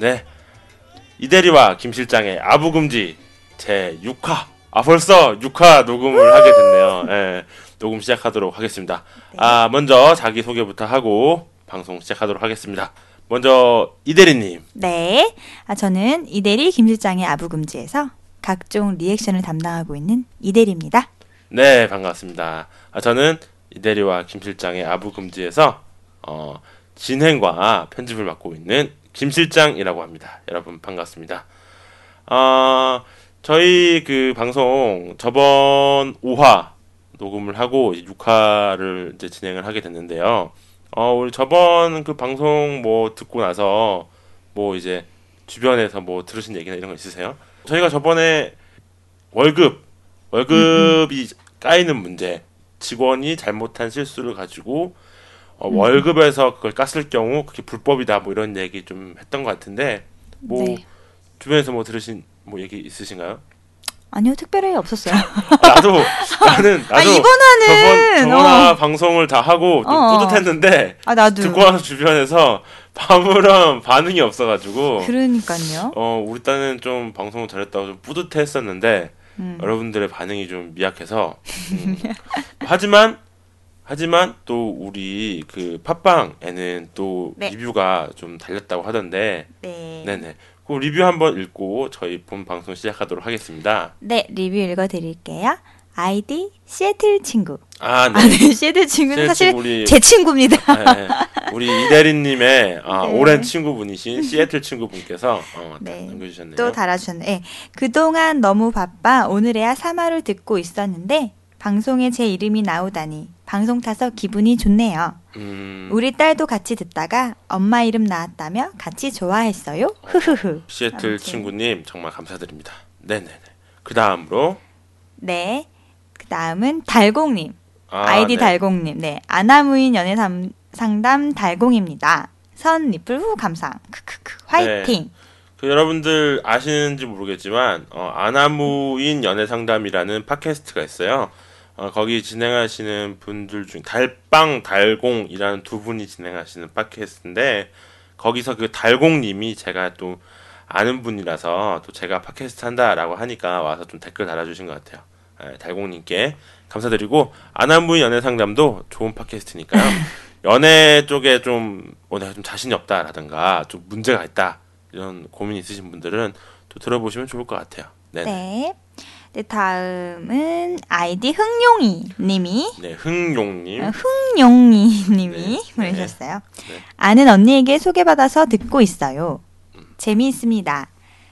네. 이대리와 김 실장의 아부 금지 제 6화. 아 벌써 6화 녹음을 하게 됐네요. 예. 녹음 시작하도록 하겠습니다. 아, 먼저 자기 소개부터 하고 방송 시작하도록 하겠습니다. 먼저 이대리님. 네. 아, 저는 이대리 김 실장의 아부금지에서 각종 리액션을 담당하고 있는 이대리입니다. 네, 반갑습니다. 아, 저는 이대리와 김 실장의 아부 금지에서 어, 진행과 편집을 맡고 있는 김 실장이라고 합니다. 여러분 반갑습니다. 어, 저희 그 방송 저번 5화 녹음을 하고 6화를 이제 진행을 하게 됐는데요. 어, 우리 저번 그 방송 뭐 듣고 나서 뭐 이제 주변에서 뭐 들으신 얘기나 이런 거 있으세요? 저희가 저번에 월급 월급이 까이는 문제, 직원이 잘못한 실수를 가지고 어, 월급에서 그걸 깠을 경우 그게 불법이다 뭐 이런 얘기 좀 했던 것 같은데 뭐 네. 주변에서 뭐 들으신 뭐 얘기 있으신가요? 아니요, 특별히 없었어요. 아, 나도 나는 나도 아, 이번화는 저번 저번화 방송을 다 하고 좀 어, 어. 뿌듯했는데 아, 나도. 듣고 나서 주변에서 아무런 반응이 없어가지고 그러니까요. 어 우리 딸은 좀 방송을 잘했다고 좀 뿌듯했었는데 음. 여러분들의 반응이 좀 미약해서 음. 하지만 하지만 또 우리 그 팟빵에는 또 네. 리뷰가 좀 달렸다고 하던데 네. 네네 그 리뷰 한번 읽고 저희 본 방송 시작하도록 하겠습니다. 네, 리뷰 읽어 드릴게요. 아이디 시애틀 친구. 아 아, 네. 네, 시애틀 친구는 시애틀 사실 우리- 제 친구입니다. 네, 우리 이대리님의 아, 네. 오랜 친구분이신 시애틀 친구분께서 어, 네. 남겨주셨네요. 또 달아주셨네. 네. 그동안 너무 바빠 오늘에야 3화를 듣고 있었는데 방송에 제 이름이 나오다니 방송 타서 기분이 좋네요. 음, 우리 딸도 같이 듣다가 엄마 이름 나왔다며 같이 좋아했어요. 흐흐흐. 시애틀. 친구님 정말 감사드립니다. 네네네. 그 다음으로 네. 그 다음은 달공님. 아, 아, 이디 네. 달공님. 네. 아나무인 연애 삼- 상담 달공입니다. 선 리플 후 감상. 크크크. 화이팅. 그 여러분들 아시는지 모르겠지만 어, 아나무인 연애 상담이라는 팟캐스트가 있어요. 어, 거기 진행하시는 분들 중 달빵 달공이라는 두 분이 진행하시는 팟캐스트인데 거기서 그 달공님이 제가 또 아는 분이라서 또 제가 팟캐스트 한다라고 하니까 와서 좀 댓글 달아주신 것 같아요. 예, 달공님께 감사드리고 아나무인 연애 상담도 좋은 팟캐스트니까요. 연애 쪽에 좀 어, 내가 좀 자신이 없다라든가 좀 문제가 있다 이런 고민 있으신 분들은 또 들어보시면 좋을 것 같아요. 네. 네. 네. 네, 다음은 아이디 흥용이 님이 네, 흥용님. 어, 흥용이 님이 네, 보내셨어요. 네. 아는 언니에게 소개받아서 듣고 있어요. 재미있습니다.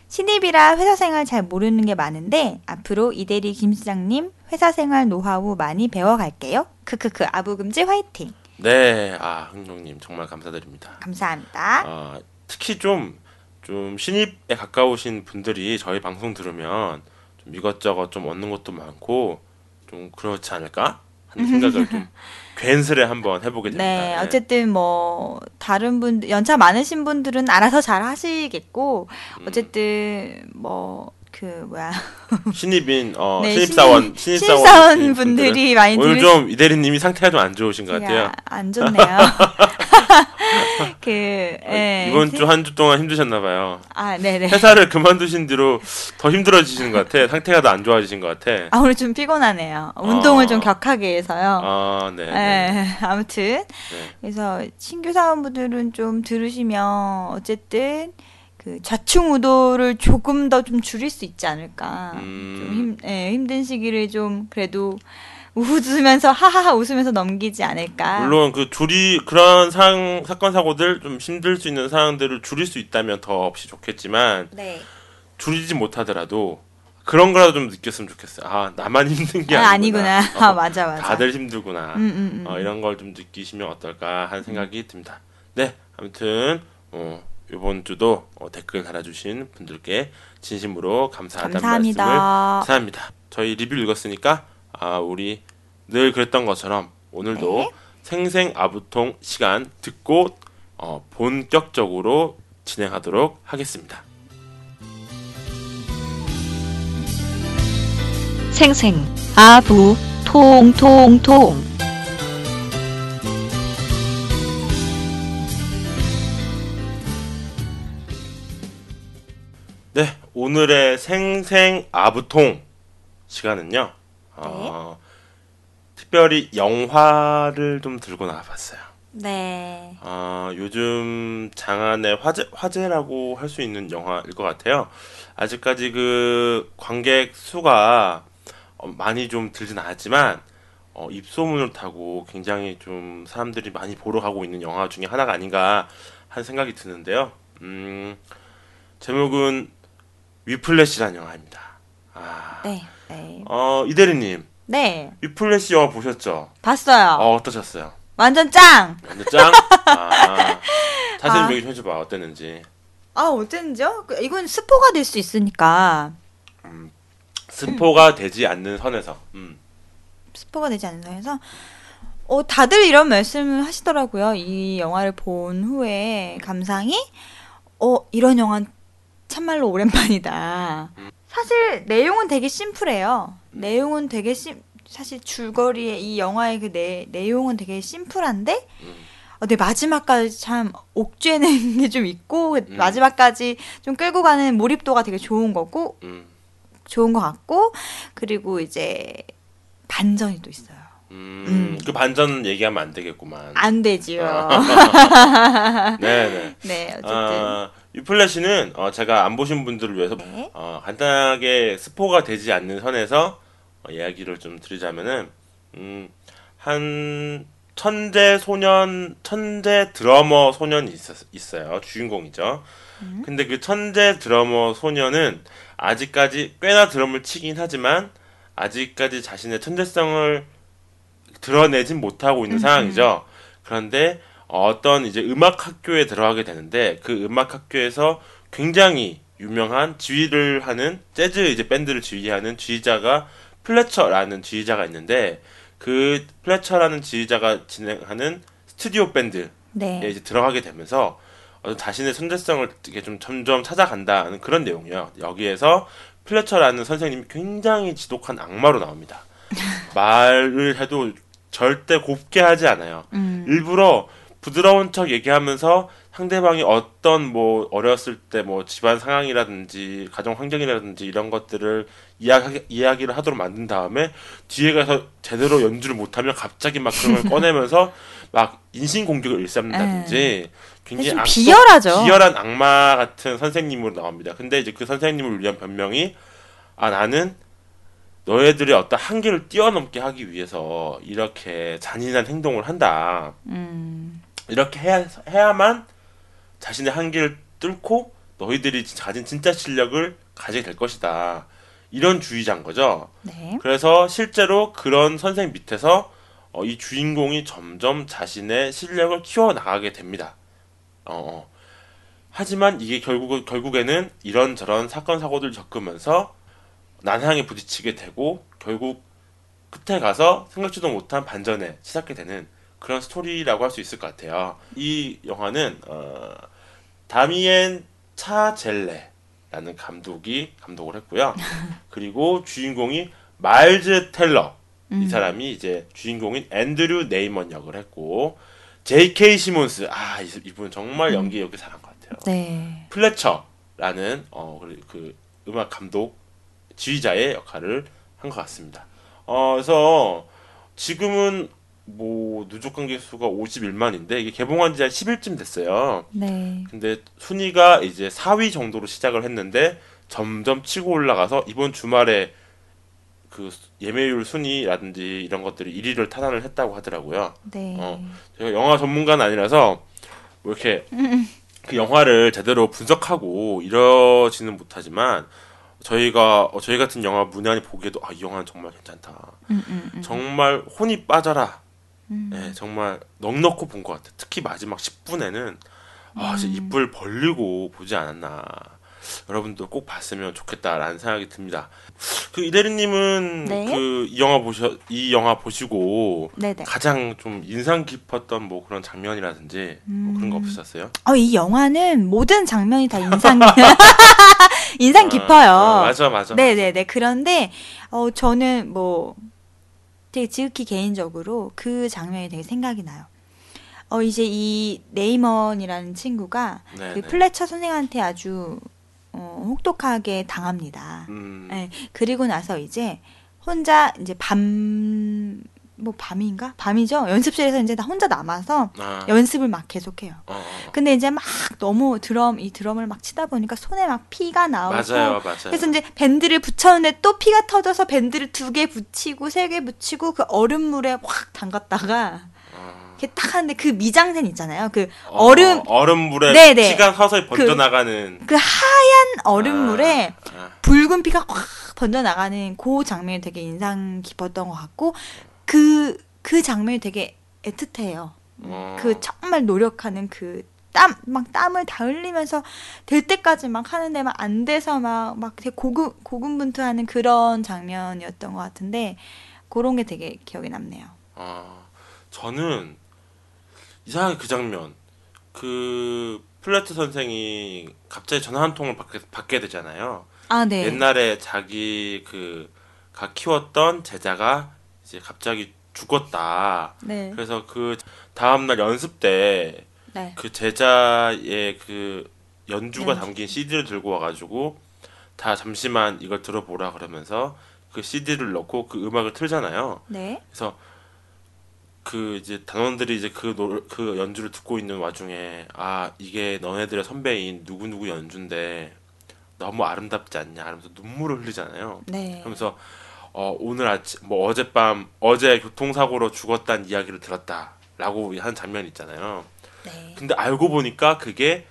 신입이라 회사 생활 잘 모르는 게 많은데 앞으로 이대리 김 시장님 회사 생활 노하우 많이 배워갈게요. 크크크 아부금지 화이팅. 네, 아 흥용님 정말 감사드립니다. 감사합니다. 아, 특히 좀, 좀 신입에 가까우신 분들이 저희 방송 들으면 좀 이것저것 좀 얻는 것도 많고 좀 그렇지 않을까 하는 생각을 좀 괜스레 한번 해보게 됩니다. 네, 어쨌든 뭐 다른 분 연차 많으신 분들은 알아서 잘 하시겠고 음. 어쨌든 뭐 그 뭐야 신입인 어 네, 신입사원 신입- 신입사원 분들이 많이 오늘 들으시- 좀 이 대리님이 상태가 좀 안 좋으신 것 같아요. 야, 안 좋네요. 그 예. 이번 주 한주 동안 힘드셨나 봐요. 아 네네. 회사를 그만두신 뒤로 더 힘들어지시는 것 같아. 상태가 더 안 좋아지신 것 같아. 아 오늘 좀 피곤하네요. 운동을 아. 좀 격하게 해서요. 아, 네. 네. 예, 아무튼 네. 그래서 신규 사원분들은 좀 들으시면 어쨌든 그 좌충우돌을 조금 더 좀 줄일 수 있지 않을까. 음. 좀 힘, 예, 힘든 시기를 좀 그래도 웃으면서 하하하 웃으면서 넘기지 않을까. 물론 그 줄이 그런 상 사건 사고들 좀 힘들 수 있는 상황들을 줄일 수 있다면 더 없이 좋겠지만 네. 줄이지 못하더라도 그런 거라도 좀 느꼈으면 좋겠어요. 아 나만 힘든 게 아, 아니구나. 아니구나. 아 어, 맞아 맞아. 다들 힘들구나. 음, 음, 음. 어, 이런 걸 좀 느끼시면 어떨까 하는 생각이 듭니다. 네, 아무튼 어, 이번 주도 어, 댓글 달아주신 분들께 진심으로 감사하다는 감사합니다. 말씀을 감사합니다. 저희 리뷰 읽었으니까 아 우리 늘 그랬던 것처럼 오늘도 네. 생생 아부통 시간 듣고 어, 본격적으로 진행하도록 하겠습니다. 생생, 아부, 통, 통, 통. 오늘의 생생 아부통 시간은요. 어, 특별히 영화를 좀 들고 나와봤어요. 네. 어, 요즘 장안의 화제 화제라고 할 수 있는 영화일 것 같아요. 아직까지 그 관객 수가 어, 많이 좀 들진 않았지만 어, 입소문을 타고 굉장히 좀 사람들이 많이 보러 가고 있는 영화 중에 하나가 아닌가 하는 생각이 드는데요. 음, 제목은 위플래시라는 영화입니다. 아, 네. 네. 어, 이대리님, 네. 위플래시 영화 보셨죠? 봤어요. 어, 어떠셨어요? 완전 짱! 완전 짱? 아, 자세히 아. 얘기 좀 해줘봐. 어땠는지. 아? 그, 이건 스포가 될 수 있으니까. 스포가 되지 않는 선에서. 음. 스포가 되지 않는 선에서. 어, 다들 이런 말씀을 하시더라고요. 이 영화를 본 후에 감상이, 어, 이런 영화는 참말로 오랜만이다. 사실 내용은 되게 심플해요. 내용은 되게 심, 사실 줄거리의 이 영화의 그 내, 내용은 되게 심플한데, 음. 어, 내 마지막까지 참 옥죄는 게 좀 있고, 마지막까지 좀 끌고 가는 몰입도가 되게 좋은 거고, 음. 좋은 것 같고, 그리고 이제 반전이 또 있어요. 음. 음. 그 반전 얘기하면 안 되겠구만. 안 되지요. 네네. 네, 어쨌든. 아, 유플래시는 어, 제가 안 보신 분들을 위해서 네. 어, 간단하게 스포가 되지 않는 선에서 어, 이야기를 좀 드리자면은 음, 한 천재 소년, 천재 드러머 소년이 있었, 있어요. 주인공이죠. 근데 그 천재 드러머 소년은 아직까지 꽤나 드럼을 치긴 하지만 아직까지 자신의 천재성을 드러내진 못하고 있는 상황이죠. 그런데 어떤 이제 음악 학교에 들어가게 되는데 그 음악 학교에서 굉장히 유명한 지휘를 하는 재즈 이제 밴드를 지휘하는 지휘자가 플래처라는 지휘자가 있는데 그 플래처라는 지휘자가 진행하는 스튜디오 밴드에 네. 이제 들어가게 되면서 어, 자신의 천재성을 이게 좀 점점 찾아간다는 그런 내용이에요. 여기에서 플래처라는 선생님이 굉장히 지독한 악마로 나옵니다. 말을 해도 절대 곱게 하지 않아요. 음. 일부러 부드러운 척 얘기하면서 상대방이 어떤 뭐 어렸을 때 뭐 집안 상황이라든지 가정 환경이라든지 이런 것들을 이야기, 이야기를 하도록 만든 다음에 뒤에 가서 제대로 연주를 못하면 갑자기 막 그런 걸 꺼내면서 막 인신 공격을 일삼는다든지 굉장히 좀 악독- 비열하죠. 비열한 악마 같은 선생님으로 나옵니다. 근데 이제 그 선생님을 위한 변명이 아 나는 너희들의 어떤 한계를 뛰어넘게 하기 위해서 이렇게 잔인한 행동을 한다. 음. 이렇게 해야, 해야만 자신의 한계를 뚫고 너희들이 가진 진짜 실력을 가지게 될 것이다. 이런 주의자인 거죠. 네. 그래서 실제로 그런 선생 밑에서 어, 이 주인공이 점점 자신의 실력을 키워 나가게 됩니다. 어, 어. 하지만 이게 결국 결국에는 이런 저런 사건 사고들 겪으면서 난항에 부딪히게 되고 결국 끝에 가서 생각지도 못한 반전에 시작게 되는 그런 스토리라고 할 수 있을 것 같아요. 이 영화는 어, 다미엔 차젤레라는 감독이 감독을 했고요. 그리고 주인공이 마일즈 텔러 이 사람이 이제 주인공인 앤드류 네이먼 역을 했고 J.K. 시몬스 아 이- 이분 정말 연기 여기 잘한 것 같아요. 네. 플래처라는 어, 그, 그 음악 감독 지휘자의 역할을 한 것 같습니다. 어, 그래서 지금은 뭐 누적 관객 수가 51만인데 이게 개봉한 지 한 10일쯤 됐어요. 네. 근데 순위가 이제 4위 정도로 시작을 했는데 점점 치고 올라가서 이번 주말에 그 예매율 순위라든지 이런 것들이 1위를 탄환을 했다고 하더라고요. 네. 어. 제가 영화 전문가는 아니라서 뭐 이렇게 그 영화를 제대로 분석하고 이러지는 못하지만 저희가 어, 저희 같은 영화 문외한이 보기에도 아 이 영화는 정말 괜찮다. 음, 음, 음. 정말 혼이 빠져라. 음. 네, 정말 넉넉히 본 것 같아요. 특히 마지막 10분에는 아, 진짜 입을 벌리고 보지 않았나. 여러분도 꼭 봤으면 좋겠다라는 생각이 듭니다. 그 이대리님은 네. 그이 영화 보셔 이 영화 보시고 네네. 가장 좀 인상 깊었던 뭐 그런 장면이라든지 뭐 그런 거 음. 없으셨어요? 어, 이 영화는 모든 장면이 다 인상 인상 아, 깊어요. 아, 맞아 맞아. 네네네. 그런데 어 저는 뭐 되게 지극히 개인적으로 그 장면이 되게 생각이 나요. 어 이제 이 네이먼이라는 친구가 네, 그 네. 플래처 선생한테 아주 어, 혹독하게 당합니다. 음, 네, 그리고 나서 이제 혼자 이제 밤, 뭐 밤인가? 밤이죠? 연습실에서 이제 다 혼자 남아서 아, 연습을 막 계속해요. 어, 어. 근데 이제 막 너무 드럼, 이 드럼을 막 치다 보니까 손에 막 피가 나오고. 맞아요 맞아요. 그래서 이제 밴드를 붙였는데 또 피가 터져서 밴드를 두 개 붙이고 세 개 붙이고 그 얼음물에 확 담갔다가 어. 이렇게 딱 하는데 그 미장센 있잖아요. 그 어, 얼음, 얼음물에 네네. 피가 서서히 그- 번져 나가는 그 하얀 얼음물에 아, 붉은 피가 확 번져 나가는 그 장면이 되게 인상 깊었던 것 같고 그 그 장면이 되게 애틋해요. 어. 그 정말 노력하는 그 땀 막 땀을 다 흘리면서 될 때까지 막 하는데 막 안 돼서 막 막 되게 고군 고군분투하는 그런 장면이었던 것 같은데 그런 게 되게 기억에 남네요. 아, 저는 이상하게 그 장면 그 플래트 선생이 갑자기 전화 한 통을 받게, 받게 되잖아요. 아 네. 옛날에 자기 그 가 키웠던 제자가 이제 갑자기 죽었다. 네. 그래서 그 다음 날 연습 때그 네. 제자의 그 연주가 연주. 담긴 CD를 들고 와가지고 다 잠시만 이걸 들어보라 그러면서 그 CD를 넣고 그 음악을 틀잖아요. 네. 그래서 그 이제 단원들이 이제 그, 노, 그 연주를 듣고 있는 와중에 아 이게 너네들의 선배인 누구 누구 연주인데 너무 아름답지 않냐 하면서 눈물을 흘리잖아요. 네. 그러면서 어, 오늘 아침 뭐 어젯밤 어제 교통사고로 죽었다는 이야기를 들었다라고 한 장면이 있잖아요. 네. 근데 알고 보니까 그게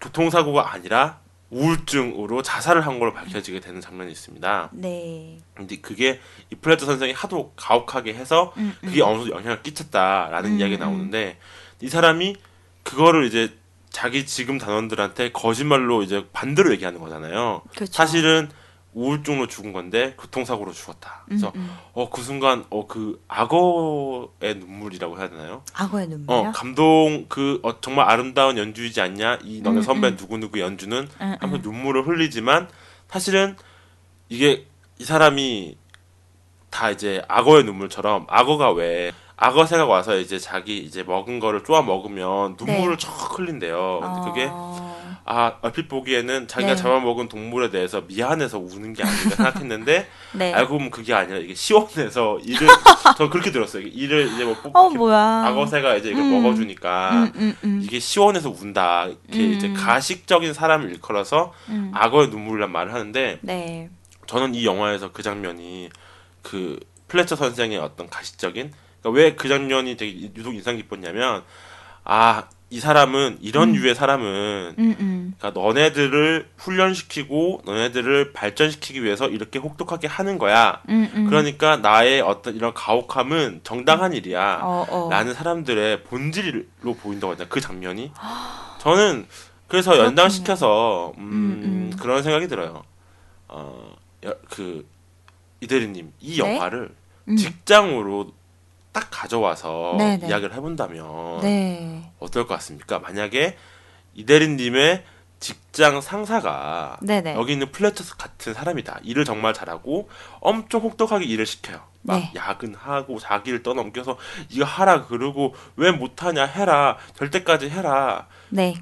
교통사고가 아니라 우울증으로 자살을 한 걸로 밝혀지게 되는 장면이 있습니다. 네. 근데 그게 이 플래터 선생이 하도 가혹하게 해서 음, 음. 그게 어느 정도 영향을 끼쳤다라는 음, 이야기가 음. 나오는데 이 사람이 그거를 이제 자기 지금 단원들한테 거짓말로 이제 반대로 얘기하는 거잖아요. 그렇죠. 사실은 우울증으로 죽은 건데 교통사고로 죽었다. 그래서 음, 음. 어그 순간 어 그 악어의 눈물이라고 해야 되나요? 악어의 눈물이요? 어 감동 그 어, 정말 아름다운 연주이지 않냐 이 너네 음, 선배 음. 누구 누구 연주는 음, 음. 눈물을 흘리지만 사실은 이게 이 사람이 다 이제 악어의 눈물처럼 악어가 왜 악어 새가 와서 이제 자기 이제 먹은 거를 쪼아 먹으면 눈물을 네. 척 흘린대요. 근데 그게 어, 아 얼핏 보기에는 자기가 네. 잡아먹은 동물에 대해서 미안해서 우는 게 아닌가 생각했는데 네. 알고 보면 그게 아니라 이게 시원해서 이를 저 그렇게 들었어요. 이를 이제 뭐 뽑, 어 뭐야? 악어새가 이제 이걸 음. 먹어주니까 음, 음, 음. 이게 시원해서 운다. 이렇게 음. 이제 가식적인 사람을 일컬어서 음. 악어의 눈물이란 말을 하는데 네. 저는 이 영화에서 그 장면이 그 플래처 선생의 어떤 가식적인 그러니까 왜 그 장면이 되게 유독 인상 깊었냐면 아 이 사람은 이런 음. 유의 사람은 음, 음. 그러니까 너네들을 훈련시키고 너네들을 발전시키기 위해서 이렇게 혹독하게 하는 거야. 음, 음. 그러니까 나의 어떤 이런 가혹함은 정당한 일이야. 어, 어. 라는 사람들의 본질로 보인다고 하잖아요. 그 장면이. 저는 그래서 그렇군요. 연장시켜서 음. 그런 생각이 들어요. 어, 여- 그 이대리님 이 네? 영화를 음. 직장으로 딱 가져와서 네, 네. 이야기를 해본다면 네. 어떨 것 같습니까? 만약에 이대리님의 직장 상사가 네네. 여기 있는 플래처스 같은 사람이다. 일을 정말 잘하고 엄청 혹독하게 일을 시켜요. 막 네. 야근하고 자기 일을 떠넘겨서 이거 하라 그러고 왜 못하냐 해라 될 때까지 해라. 네.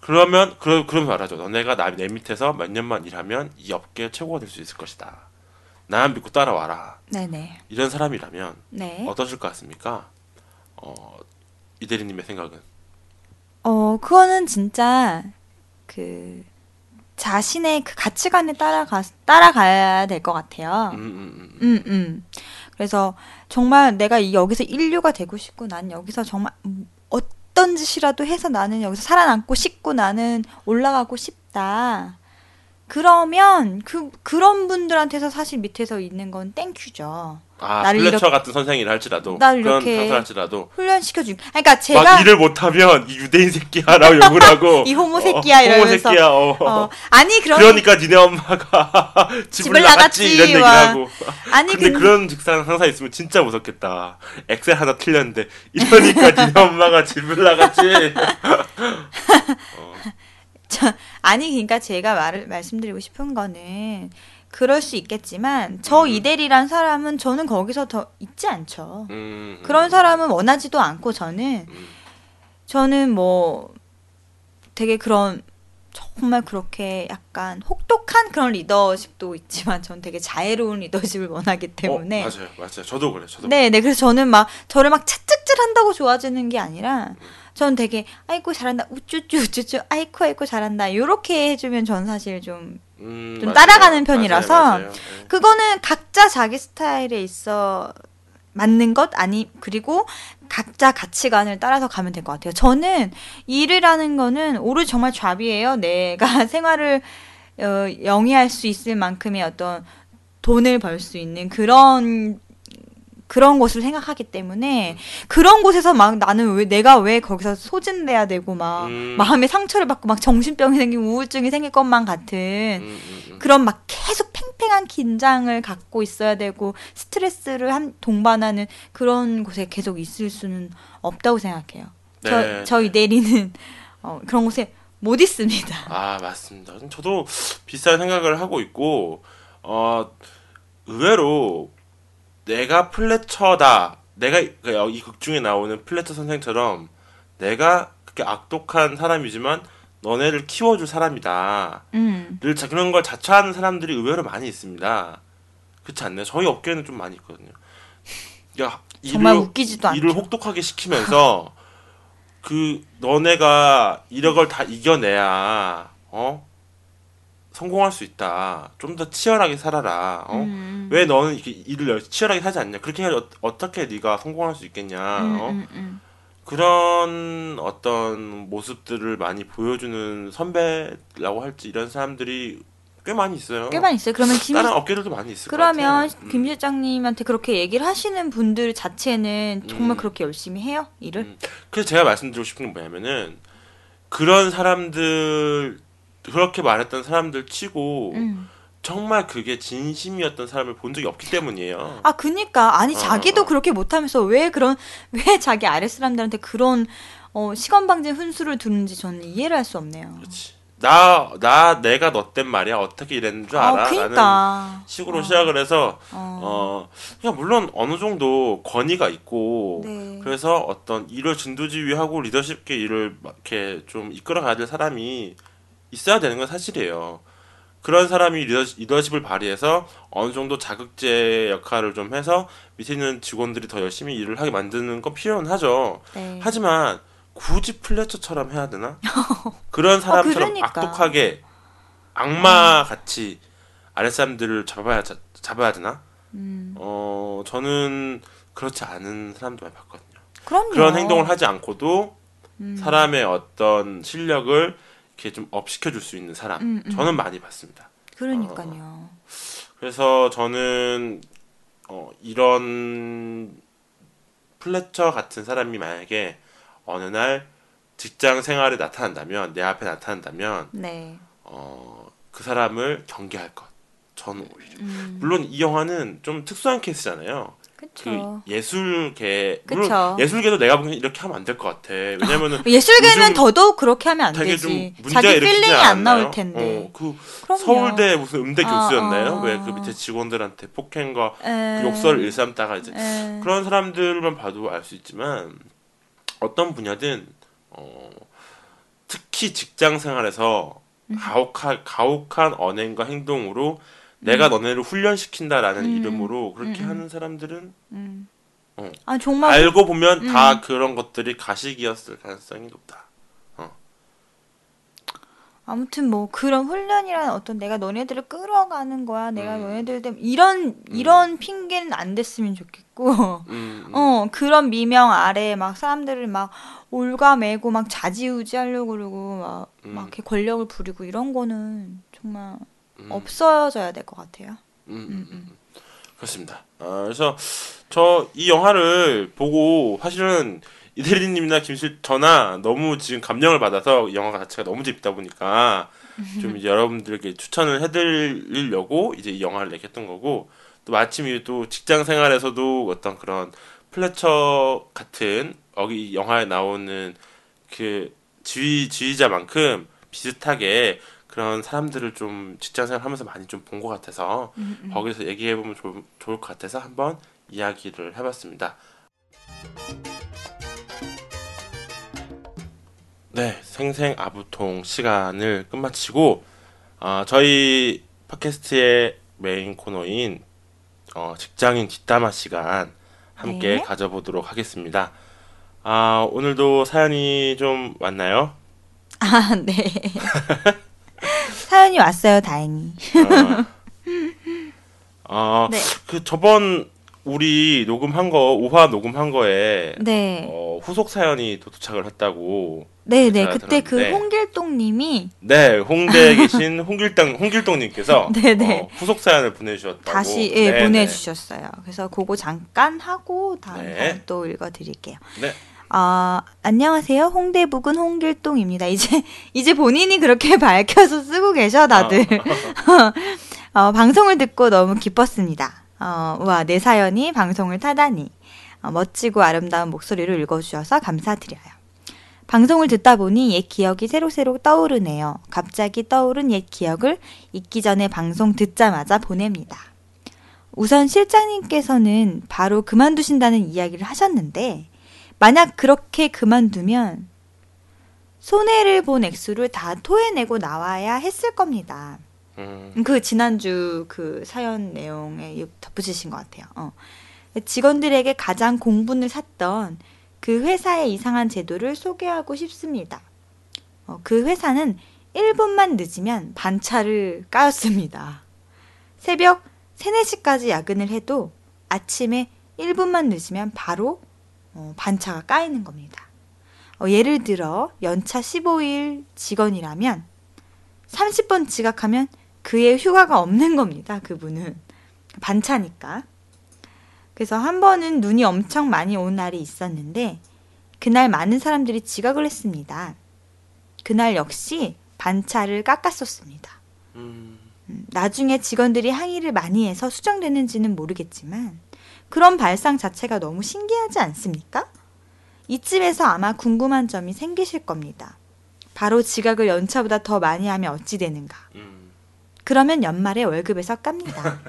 그러면 그러 그러면 말하죠. 너네가 나, 내 밑에서 몇 년만 일하면 이 업계 최고가 될 수 있을 것이다. 나만 믿고 따라와라. 네네. 이런 사람이라면 네. 어떠실 것 같습니까? 어, 이 대리님의 생각은 어, 그거는 진짜 그 자신의 그 가치관에 따라가 따라가야 될 것 같아요. 음, 음, 음. 음, 음. 그래서 정말 내가 이- 여기서 인류가 되고 싶고 난 여기서 정말 음, 어떤 짓이라도 해서 나는 여기서 살아남고 싶고 나는 올라가고 싶다. 그러면 그 그런 분들한테서 사실 밑에서 있는 건 thank you죠. 아 나를 이렇게- 같은 선생이라 할지라도 나를 그런 이렇게 할지라도 훈련시켜 주. 그러니까 막 제가 일을 못하면 이 유대인 새끼야라고 욕을 하고 이 호모 새끼야 어, 이러면서. 호모 새끼야 어. 어, 아니 그런 그러니까 니네 엄마가 집을 집을 나갔지 나갔지, 이런 얘기를 와. 하고 아니 근데 근데 그런 직장 상사 있으면 진짜 무섭겠다 엑셀 하나 틀렸는데 이러니까 니네 엄마가 집을 나갔지 저, 아니 그러니까 제가 말을 말씀드리고 싶은 거는 그럴 수 있겠지만 저 음. 이대리란 사람은 저는 거기서 더 있지 않죠. 음, 음. 그런 사람은 원하지도 않고 저는 음. 저는 뭐 되게 그런 정말 그렇게 약간 혹독한 그런 리더십도 있지만 전 되게 자애로운 리더십을 원하기 때문에 어, 맞아요 맞아요 저도 그래 저도 네, 네. 그래서 저는 막 저를 막 채찍질 한다고 좋아지는 게 아니라 전 되게 아이고 잘한다 우쭈쭈 우쭈쭈 아이고 아이고 잘한다 요렇게 해주면 전 사실 좀 음, 좀 맞아요. 따라가는 편이라서 맞아요, 맞아요. 네. 그거는 각자 자기 스타일에 있어 맞는 것 아니 그리고 각자 가치관을 따라서 가면 될 것 같아요. 저는 일을 하는 거는 오로지 정말 잡이에요. 내가 생활을 어, 영위할 수 있을 만큼의 어떤 돈을 벌 수 있는 그런 그런 곳을 생각하기 때문에 그런 곳에서 막 나는 왜 내가 왜 거기서 소진돼야 되고 막 음. 마음에 상처를 받고 막 정신병이 생기고 우울증이 생길 것만 같은 음, 음, 음. 그런 막 계속 팽팽한 긴장을 갖고 있어야 되고 스트레스를 한 동반하는 그런 곳에 계속 있을 수는 없다고 생각해요. 네, 저 저희 내리는 어, 그런 곳에 못 있습니다. 아 맞습니다. 저도 비슷한 생각을 하고 있고 어 의외로 내가 플래처다. 내가 이 극 중에 나오는 플래처 선생처럼 내가 그렇게 악독한 사람이지만 너네를 키워줄 사람이다. 음, 늘 자- 그런 걸 자처하는 사람들이 의외로 많이 있습니다. 그렇지 않나요? 저희 업계는 좀 많이 있거든요. 야, 정말 일을- 웃기지도 않죠. 일을 혹독하게 시키면서 그 너네가 이런 다 이겨내야 어 성공할 수 있다. 좀 더 치열하게 살아라. 어? 음, 왜 너는 이렇게 일을 열- 치열하게 하지 않냐? 그렇게 해야 어, 떻게 네가 성공할 수 있겠냐? 음, 어? 음, 음. 그런 어떤 모습들을 많이 보여주는 선배라고 할지 이런 사람들이 꽤 많이 있어요. 꽤 많이 있어요. 그러면 김 다른 업계들도 많이 있을 그러면. 김 실장님한테 그렇게 얘기를 하시는 분들 자체는 정말 음. 그렇게 열심히 해요 일을. 음. 그래서 제가 말씀드리고 싶은 건 뭐냐면은 그런 사람들 그렇게 말했던 사람들 치고 음. 정말 그게 진심이었던 사람을 본 적이 없기 때문이에요. 아, 그니까. 아니, 어, 자기도 어. 그렇게 못하면서 왜 그런, 왜 자기 아래 사람들한테 그런, 어, 시건방진 훈수를 두는지 저는 이해를 할 수 없네요. 그렇지. 나, 나, 내가 너 땐 말이야. 어떻게 이랬는 줄 알아? 아, 라는 그니까. 식으로 어, 시작을 해서, 어. 어, 그냥 물론 어느 정도 권위가 있고, 네. 그래서 어떤 일을 진두지휘하고 리더십 있게 일을 막 이렇게 좀 이끌어가야 될 사람이 있어야 되는 건 사실이에요. 그런 사람이 리더, 리더십 을 발휘해서 어느 정도 자극제 역할을 좀 해서 밑에 있는 직원들이 더 열심히 일을 하게 만드는 건 필요는 하죠. 네. 하지만 굳이 플래처처럼 해야 되나? 그런 사람처럼 그러니까. 악독하게 악마 같이 아랫사람들을 잡아야 자- 잡아야 되나? 음. 어 저는 그렇지 않은 사람도 많이 봤거든요. 그럼요. 그런 행동을 하지 않고도 음. 사람의 어떤 실력을 이렇게 좀 업시켜 줄 수 있는 사람 음, 음. 저는 많이 봤습니다. 그러니까요. 그래서 저는 어, 이런 플래처 같은 사람이 만약에 어느 날 직장 생활에 나타난다면 내 앞에 나타난다면 네. 어, 그 사람을 경계할 것. 저는 오히려 음. 물론 이 영화는 좀 특수한 케이스잖아요. 그쵸. 그 예술계 물론. 예술계도 내가 보기엔 이렇게 하면 안 될 것 같아. 왜냐면은 예술계는 더더욱 그렇게 하면 안 되지. 좀 문제가 자기 feeling이 안? 나올 텐데. 어, 그 그럼요. 서울대 무슨 음대 아, 교수였나요? 아. 왜그 밑에 직원들한테 폭행과 에, 그 욕설을 일삼다가 이제 에, 그런 사람들만 봐도 알 수 있지만 어떤 분야든 어, 특히 직장 생활에서 음. 가혹한 가혹한 언행과 행동으로 내가 너네를 훈련시킨다라는 음. 이름으로 그렇게 음, 음. 하는 사람들은 음. 어. 아 정말 알고 보면 음. 다 그런 것들이 가식이었을 가능성이 높다. 아무튼 뭐 그런 훈련이란 어떤 내가 너네들을 끌어가는 거야. 내가 음. 너네들 때문에 이런 이런 핑계는 안 됐으면 좋겠고. 음, 음. 어 그런 미명 아래 막 사람들을 막 올가매고 막 자지우지하려고 그러고 막, 음. 막 이렇게 권력을 부리고 이런 거는 정말 음. 없어져야 될 것 같아요. 음, 음, 음. 그렇습니다. 아, 그래서 저 이 영화를 보고 사실은 이대리님이나 김실 저나 너무 지금 감명을 받아서 이 영화 자체가 너무 재밌다 보니까 좀 이제 여러분들에게 추천을 해드리려고 이제 이 영화를 내겠던 거고 또 마침 이또 직장 생활에서도 어떤 그런 플래처 같은 여기 이 영화에 나오는 그 지휘 지휘자만큼 비슷하게 그런 사람들을 좀 직장 생활 하면서 많이 좀 본 것 같아서 거기서 얘기해 보면 좋을 것 같아서 한번 이야기를 해봤습니다. 네, 생생 아부통 시간을 끝마치고 어, 저희 팟캐스트의 메인 코너인 어, 직장인 뒷담화 시간 함께 네. 가져보도록 하겠습니다. 아, 오늘도 사연이 좀 왔나요? 아, 네. 사연이 왔어요, 다행히. 어, 네. 그 저번 우리 녹음한 거 5화 녹음한 거에 네. 어, 후속 사연이 또 도착을 했다고. 네, 네. 그때 그 들었는데. 홍길동 님이 네, 홍대에 계신 홍길동 홍길동 님께서 네, 네. 어, 후속 사연을 보내 주셨다고. 다시 예, 네, 보내 주셨어요. 그래서 그거 잠깐 하고 다음 네. 번또 읽어 드릴게요. 네. 아 안녕하세요. 홍대 북은 홍길동입니다. 이제 이제 본인이 그렇게 밝혀서 쓰고 계셔 다들. 어, 방송을 듣고 너무 기뻤습니다. 어, 와, 내 사연이 방송을 타다니. 어, 멋지고 아름다운 목소리를 읽어주셔서 감사드려요. 방송을 듣다 보니 옛 기억이 새록새록 떠오르네요. 갑자기 떠오른 옛 기억을 잊기 전에 방송 듣자마자 보냅니다. 우선 실장님께서는 바로 그만두신다는 이야기를 하셨는데, 만약 그렇게 그만두면 손해를 본 액수를 다 토해내고 나와야 했을 겁니다. 음, 그 지난주 그 사연 내용에 덧붙이신 것 같아요. 어. 직원들에게 가장 공분을 샀던 그 회사의 이상한 제도를 소개하고 싶습니다. 어, 그 회사는 1분만 늦으면 반차를 까였습니다. 새벽 3, 4시까지 야근을 해도 아침에 1분만 늦으면 바로 어, 반차가 까이는 겁니다. 어, 예를 들어 연차 15일 직원이라면 30번 지각하면 그의 휴가가 없는 겁니다. 그분은 반차니까. 그래서 한 번은 눈이 엄청 많이 온 날이 있었는데 그날 많은 사람들이 지각을 했습니다. 그날 역시 반차를 깎았었습니다. 음, 음, 나중에 직원들이 항의를 많이 해서 수정되는지는 모르겠지만 그런 발상 자체가 너무 신기하지 않습니까? 이쯤에서 아마 궁금한 점이 생기실 겁니다. 바로 지각을 연차보다 더 많이 하면 어찌 되는가? 음, 그러면 연말에 월급에서 깝니다.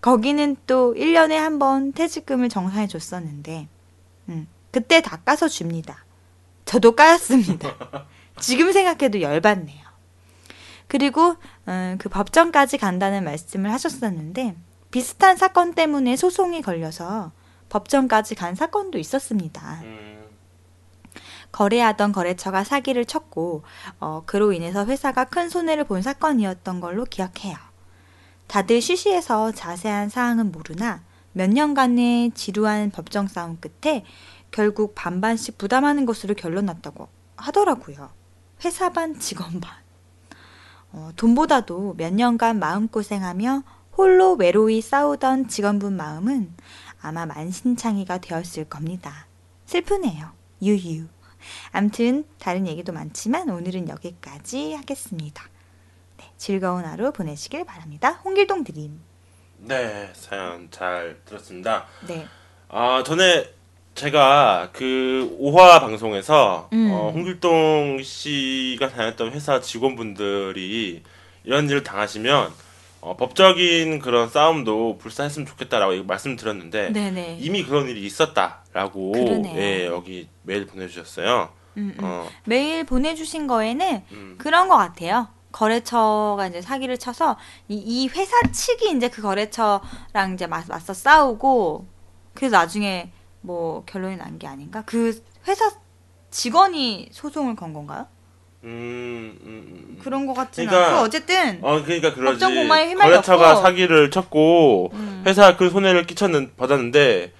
거기는 또 1년에 한 번 퇴직금을 정산해 줬었는데, 음, 그때 다 까서 줍니다. 저도 까였습니다. 지금 생각해도 열받네요. 그리고 음, 그 법정까지 간다는 말씀을 하셨었는데, 비슷한 사건 때문에 소송이 걸려서 법정까지 간 사건도 있었습니다. 음, 거래하던 거래처가 사기를 쳤고 어, 그로 인해서 회사가 큰 손해를 본 사건이었던 걸로 기억해요. 다들 쉬쉬해서 자세한 사항은 모르나 몇 년간의 지루한 법정 싸움 끝에 결국 반반씩 부담하는 것으로 결론 났다고 하더라고요. 회사 반 직원 반. 어, 돈보다도 몇 년간 마음고생하며 홀로 외로이 싸우던 직원분 마음은 아마 만신창이가 되었을 겁니다. 슬프네요. 유유. 암튼 다른 얘기도 많지만 오늘은 여기까지 하겠습니다. 네, 즐거운 하루 보내시길 바랍니다. 홍길동 드림. 네, 사연 잘 들었습니다. 네. 아, 전에 제가 그 5화 방송에서 음. 어, 홍길동 씨가 다녔던 회사 직원분들이 이런 일을 당하시면 어, 법적인 그런 싸움도 불사했으면 좋겠다라고 말씀드렸는데 네네. 이미 그런 일이 있었다라고. 예, 여기 메일 보내주셨어요. 음, 음. 어, 메일 보내주신 거에는 음, 그런 것 같아요. 거래처가 이제 사기를 쳐서 이, 이 회사 측이 이제 그 거래처랑 이제 맞, 맞서 싸우고 그래서 나중에 뭐 결론이 난 게 아닌가? 그 회사 직원이 소송을 건 건가요? 음, 음, 음. 그런 것 같지는 그러니까- 않고 어쨌든 어, 그러니까 그러지. 법정 공방에 휘말렸고. 거래처가 사기를 쳤고 음. 회사 그 손해를 끼쳤는 받았는데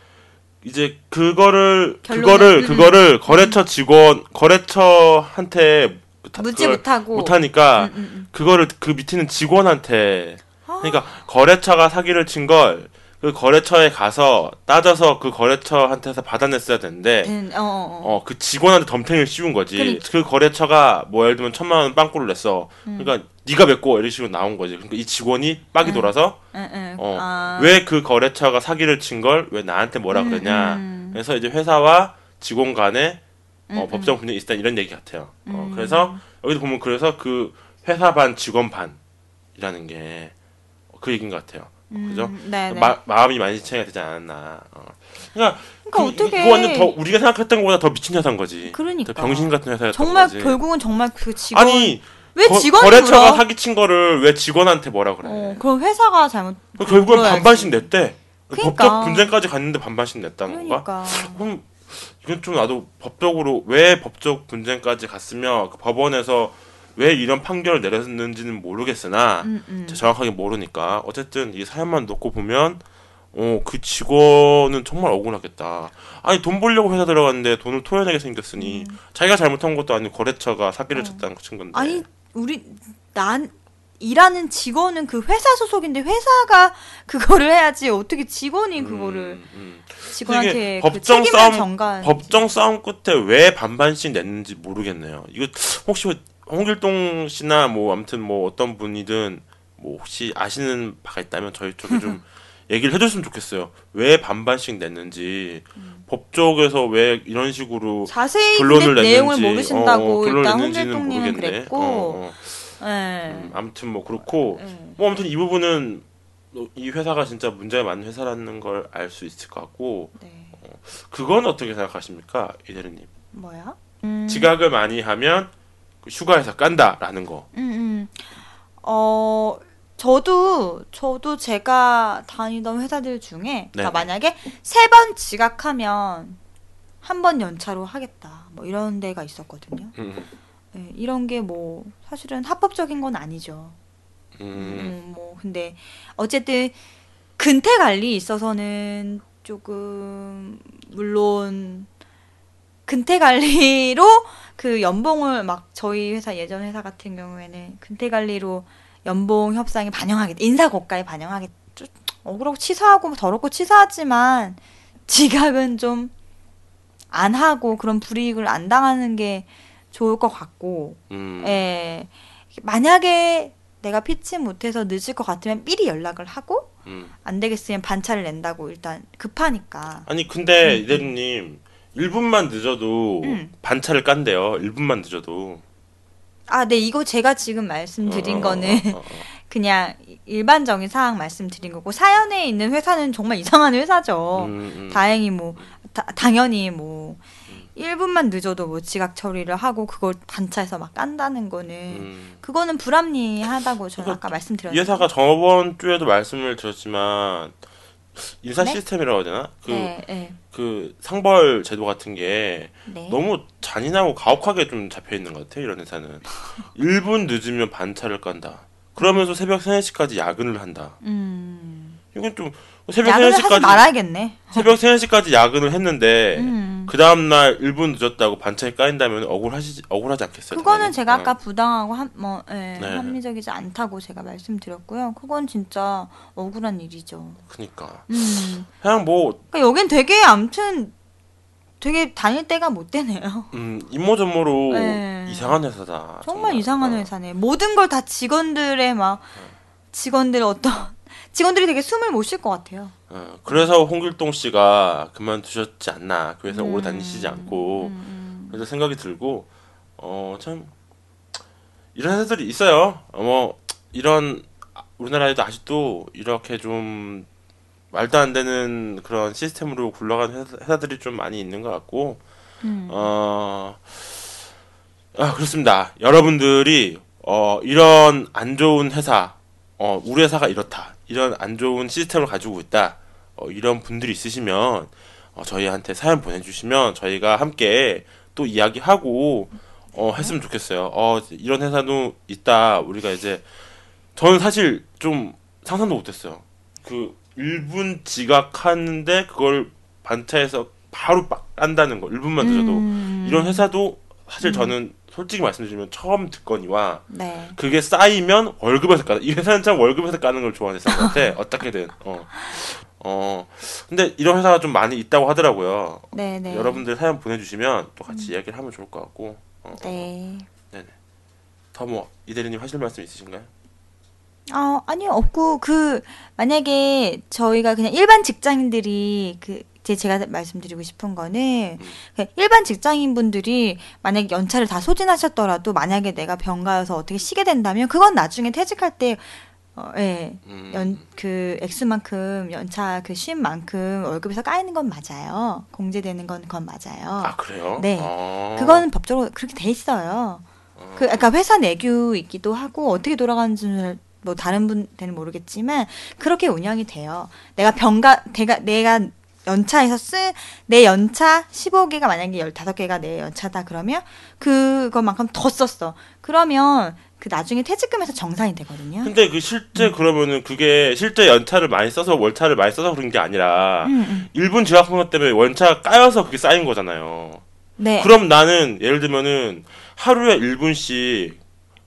이제 그거를 결론은- 그거를 음. 그거를 거래처 직원 거래처한테 다- 묻지 못하고 못하니까 음, 음, 그거를 그 밑에 있는 직원한테 아. 그러니까 거래처가 사기를 친 걸 그 거래처에 가서 따져서 그 거래처한테서 받아냈어야 되는데 음, 어, 어, 어. 어 그 직원한테 덤탱이를 씌운 거지. 그러니까. 그 거래처가 뭐 예를 들면 천만 원 빵꾸를 냈어. 음. 그러니까 네가 맺고 이런 식으로 나온 거지. 그러니까 이 직원이 빡이 음. 돌아서 응, 응. 어, 아. 왜그 거래처가 사기를 친 걸 왜 나한테 뭐라 음, 그러냐. 음. 그래서 이제 회사와 직원 간에 어, 음, 법정 분쟁이 있다 이런 얘기 같아요. 어, 음. 그래서 여기도 보면 그래서 그 회사 반 직원 반이라는 게 그 얘기인 것 같아요. 음, 그죠? 네, 네. 마, 마음이 많이 차이가 되지 않았나. 어. 그러니까, 그러니까 그, 어떻게 이거 완전 더 우리가 생각했던 것보다 더 미친 회사인 거지. 그러니까. 더 병신 같은 회사였던 정말 거지. 결국은 정말 그 직원 아니 왜 거, 직원이 거래처가 물어? 사기친 거를 왜 직원한테 뭐라 그래? 어, 그럼 회사가 잘못 그 물어야지. 반반씩 냈대. 그러니까. 법적 분쟁까지 갔는데 반반씩 냈다는 건가? 그러니까 그럼 이건 좀 나도 법적으로 왜 법적 분쟁까지 갔으며 그 법원에서 왜 이런 판결을 내렸는지는 모르겠으나 음, 음. 정확하게 모르니까 어쨌든 이 사연만 놓고 보면 어 그 직원은 정말 억울하겠다. 아니 돈 벌려고 회사 들어갔는데 돈을 토해내게 생겼으니 자기가 잘못한 것도 아니고 거래처가 사기를 음. 어. 쳤다는 친 건데. 아니 우리 난 일하는 직원은 그 회사 소속인데 회사가 그거를 해야지 어떻게 직원이 그거를 음, 음. 직원한테 그 법정 싸움- 전가 법정 싸움 끝에 왜 반반씩 냈는지 모르겠네요. 이거 혹시 홍길동 씨나 뭐 아무튼 뭐 어떤 분이든 뭐 혹시 아시는 바가 있다면 저희 쪽에 좀 얘기를 해줬으면 좋겠어요. 왜 반반씩 냈는지 음. 법적에서 왜 이런 식으로 자세히 결론을 근데 냈는지 내용을 모르신다고 어, 어, 일단 홍길동님은 모르겠네. 그랬고 어, 어. 예. 음, 아무튼 뭐 그렇고 예. 뭐 아무튼 이 부분은 이 회사가 진짜 문제가 많은 회사라는 걸 알 수 있을 것 같고 네. 그건 어떻게 생각하십니까 이대리님? 뭐야? 음, 지각을 많이 하면 그 휴가에서 깐다라는 거. 음, 음. 어, 저도, 저도 제가 다니던 회사들 중에, 그러니까. 만약에 세 번 지각하면 한 번 연차로 하겠다. 뭐 이런 데가 있었거든요. 음, 네, 이런 게 뭐, 사실은 합법적인 건 아니죠. 음, 음, 뭐, 근데, 어쨌든, 근태 관리에 있어서는 조금, 물론, 근태 관리로 그 연봉을 막 저희 회사 예전 회사 같은 경우에는 근태 관리로 연봉 협상에 반영하겠다. 인사 고가에 반영하겠다. 좀 억울하고 치사하고 더럽고 치사하지만 지각은 좀 안 하고 그런 불이익을 안 당하는 게 좋을 것 같고 음. 예. 만약에 내가 피치 못해서 늦을 것 같으면 미리 연락을 하고 음. 안 되겠으면 반차를 낸다고 일단 급하니까. 아니 근데 음. 이대리님 1분만 늦어도 음. 반차를 깐대요. 1분만 늦어도. 아, 네, 이거 제가 지금 말씀드린 어, 어, 거는 어, 어, 어. 그냥 일반적인 사항 말씀드린 거고 사연에 있는 회사는 정말 이상한 회사죠. 음, 음. 다행히 뭐 다- 당연히 뭐 1분만 늦어도 뭐 지각 처리를 하고 그걸 반차해서 막 깐다는 거는 음. 그거는 불합리하다고 저는 아까 이 말씀드렸는데. 회사가 저번 주에도 말씀을 드렸지만 인사 네? 시스템이라고 해야 되나? 그, 네, 네, 그 상벌 제도 같은 게 네. 너무 잔인하고 가혹하게 좀 잡혀 있는 것 같아요. 이런 회사는 1분 늦으면 반차를 깐다. 그러면서 새벽 3, 4시까지 야근을 한다. 음. 이건 좀 새벽 3, 야근을 하지 4시까지 말아야겠네. 새벽 3, 4시까지 야근을 했는데 음. 그 다음 날 1분 늦었다고 반차에 까인다면 억울하시 억울하지 않겠어요? 그거는 당연히? 제가 어. 아까 부당하고 한, 뭐, 예, 네. 합리적이지 않다고 제가 말씀드렸고요. 그건 진짜 억울한 일이죠. 그니까 음. 그냥 뭐 그러니까 여긴 되게 아무튼 되게 다닐 때가 못 되네요. 음, 임모전모로 네. 이상한 회사다. 정말 이상한 어. 회사네. 모든 걸 다 직원들의 막 직원들 어떤 직원들이 되게 숨을 못 쉴 것 같아요. 어, 그래서 홍길동 씨가 그만두셨지 않나. 그 회사 음. 오래 다니시지 않고. 음, 그래서 생각이 들고 어 참 이런 회사들이 있어요. 어, 뭐 이런 우리나라에도 아직도 이렇게 좀 말도 안 되는 그런 시스템으로 굴러가는 회사, 회사들이 좀 많이 있는 것 같고 음. 어 아, 그렇습니다. 여러분들이 어 이런 안 좋은 회사 어 우리 회사가 이렇다 이런 안 좋은 시스템을 가지고 있다 어, 이런 분들이 있으시면 어, 저희한테 사연 보내주시면 저희가 함께 또 이야기하고 어, 했으면 좋겠어요. 어, 이런 회사도 있다. 우리가 이제 저는 사실 좀 상상도 못했어요. 그 1분 지각하는데 그걸 반차해서 바로 빡 깐다는 거. 1분만 늦어도 음. 이런 회사도 사실 저는 솔직히 말씀드리면 처음 듣거니와 네. 그게 쌓이면 월급에서 까다. 이 회사는 참 월급에서 까는 걸 좋아하는 회사 같아. 어떻게든. 어. 어, 근데 이런 회사가 좀 많이 있다고 하더라고요. 네네. 여러분들 사연 보내주시면 또 같이 이야기를 하면 좋을 것 같고. 어, 네. 더뭐 이대리님 하실 말씀 있으신가요? 어, 아니요, 없고, 그, 만약에 저희가 그냥 일반 직장인들이, 그, 이 제 제가 말씀드리고 싶은 거는, 그 일반 직장인 분들이 만약에 연차를 다 소진하셨더라도, 만약에 내가 병가여서 어떻게 쉬게 된다면, 그건 나중에 퇴직할 때, 어, 예, 음, 연, 그, 액수만큼, 연차 그쉼 만큼 월급에서 까이는 건 맞아요. 공제되는 건 그건 맞아요. 아 그래요? 네. 어. 그거는 법적으로 그렇게 돼 있어요. 그, 그러니까 회사 내규이기도 하고 어떻게 돌아가는지는 뭐 다른 분들은 모르겠지만 그렇게 운영이 돼요. 내가 병가 내가 내가 연차에서 쓴 내 연차 15개가 만약에 15개가 내 연차다 그러면 그것만큼 더 썼어. 그러면 그 나중에 퇴직금에서 정산이 되거든요. 근데 그 실제 그러면은 그게 실제 연차를 많이 써서 월차를 많이 써서 그런 게 아니라 음, 음. 일본 지각한 때문에 원차 까여서 그게 쌓인 거잖아요. 네. 그럼 나는 예를 들면은 하루에 1분씩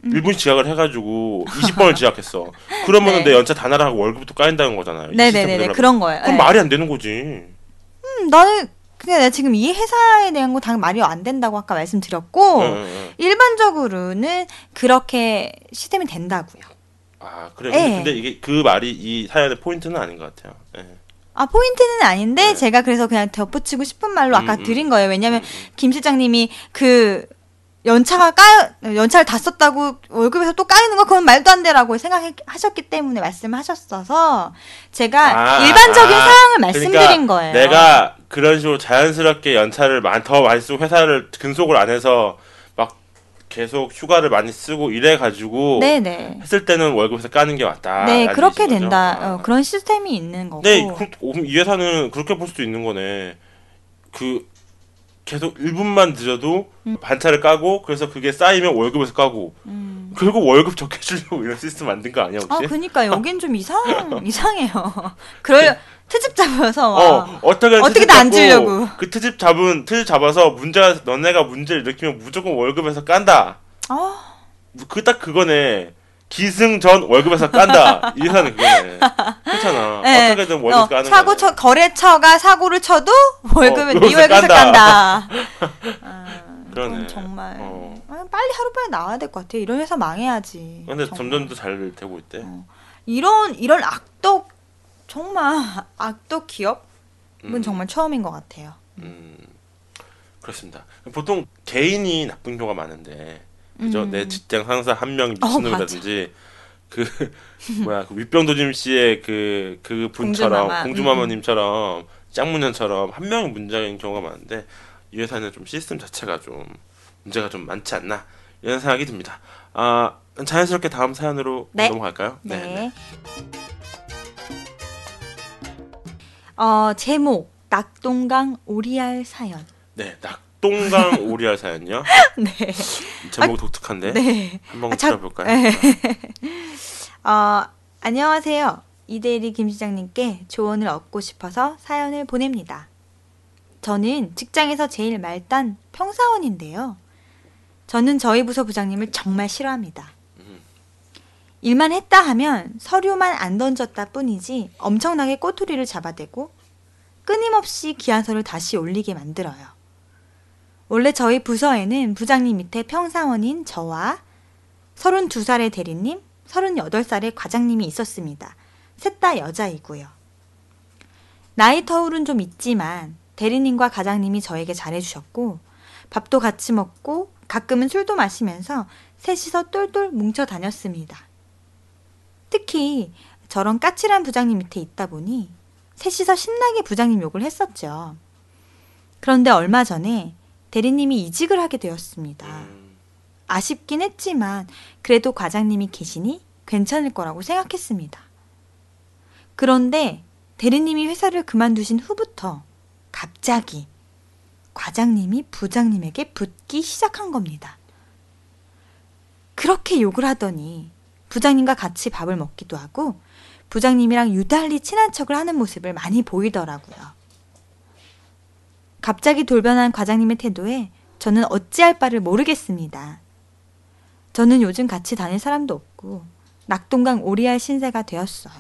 음. 1분 지각을 해가지고 20번을 지각했어. 그러면은 네. 내 연차 다 나라고 월급도 까인다는 거잖아요. 이 시스템 네네네네 그대로 그런 거예요. 그럼 네. 말이 안 되는 거지. 음, 나는 그냥 내가 지금 이 회사에 대한 거 당 말이 안 된다고 아까 말씀드렸고 응. 일반적으로는 그렇게 시스템이 된다고요. 아 그래. 네. 근데, 근데 이게 그 말이 이 사연의 포인트는 아닌 것 같아요. 예. 아 포인트는 아닌데 네. 제가 그래서 그냥 덧붙이고 싶은 말로 아까 음, 음. 드린 거예요. 왜냐면 음, 음. 김 실장님이 그 연차가 까여 연차를 다 썼다고 월급에서 또 까이는 거 그건 말도 안 되라고 생각하셨기 때문에 말씀하셨어서 제가 아, 일반적인 아, 상황을 그러니까 말씀드린 거예요. 내가 그런 식으로 자연스럽게 연차를 많, 더 많이 쓰고 회사를 근속을 안 해서 막 계속 휴가를 많이 쓰고 이래 가지고 네네. 했을 때는 월급에서 까는 게 맞다. 네 그렇게 거죠. 된다. 아. 어, 그런 시스템이 있는 거고. 네, 그, 그- 이 회사는 그렇게 볼 수도 있는 거네. 그 계속 1분만 늦어도 반차를 까고 그래서 그게 쌓이면 월급에서 까고 음. 결국 월급 적게 주려고 이런 시스템 만든 거 아니야 아 혹시? 그니까 여긴 좀 이상 이상해요. 그럴 트집 잡아서 와. 어 어떻게 어떻게든 안 주려고. 그 트집 잡은 트집 잡아서 문제가 너네가 문제를 일으키면 무조건 월급에서 깐다. 아, 그딱 그거네. 기승 전 월급에서 깐다. 이 회사는 그거네. 그렇잖아. 네. 어떻게든 월급 어, 까는 사고. 쳐 거래처가 사고를 쳐도 월급을 어, 네 월급에서 깐다. 아, 그러네. 정말 어. 아, 빨리 하루빨리 나와야 될 것 같아. 이런 회사 망해야지. 근데 정말. 점점 더 잘 되고 있대. 어. 이런 이런 악덕 정말 악덕 기업은 음. 정말 처음인 것 같아요. 음, 그렇습니다. 보통 개인이 나쁜 경우가 많은데, 그죠? 음. 내 직장 상사 한 명이 어, 미친놈이라든지, 그 뭐야 그 윗병도짐 씨의 그 그 분처럼 공주마마. 음, 공주마마님처럼 짱문년처럼 한 명이 문제인 경우가 많은데 이 회사는 좀 시스템 자체가 좀 문제가 좀 많지 않나 이런 생각이 듭니다. 아 자연스럽게 다음 사연으로 네. 넘어갈까요? 네. 어 제목 낙동강 오리알 사연. 네, 낙 동강 오리알 사연요. 네. 제목 독특한데 네. 한번 아, 자- 들어볼까요? 네. 어, 안녕하세요. 이대리 김 시장님께 조언을 얻고 싶어서 사연을 보냅니다. 저는 직장에서 제일 말단 평사원인데요. 저는 저희 부서 부장님을 정말 싫어합니다. 일만 했다 하면 서류만 안 던졌다 뿐이지 엄청나게 꼬투리를 잡아대고 끊임없이 기한서를 다시 올리게 만들어요. 원래 저희 부서에는 부장님 밑에 평사원인 저와 32살의 대리님, 38살의 과장님이 있었습니다. 셋 다 여자이고요. 나이 터울은 좀 있지만 대리님과 과장님이 저에게 잘해주셨고 밥도 같이 먹고 가끔은 술도 마시면서 셋이서 똘똘 뭉쳐 다녔습니다. 특히 저런 까칠한 부장님 밑에 있다 보니 셋이서 신나게 부장님 욕을 했었죠. 그런데 얼마 전에 대리님이 이직을 하게 되었습니다. 음, 아쉽긴 했지만 그래도 과장님이 계시니 괜찮을 거라고 생각했습니다. 그런데 대리님이 회사를 그만두신 후부터 갑자기 과장님이 부장님에게 붙기 시작한 겁니다. 그렇게 욕을 하더니 부장님과 같이 밥을 먹기도 하고 부장님이랑 유달리 친한 척을 하는 모습을 많이 보이더라고요. 갑자기 돌변한 과장님의 태도에 저는 어찌할 바를 모르겠습니다. 저는 요즘 같이 다닐 사람도 없고 낙동강 오리알 신세가 되었어요.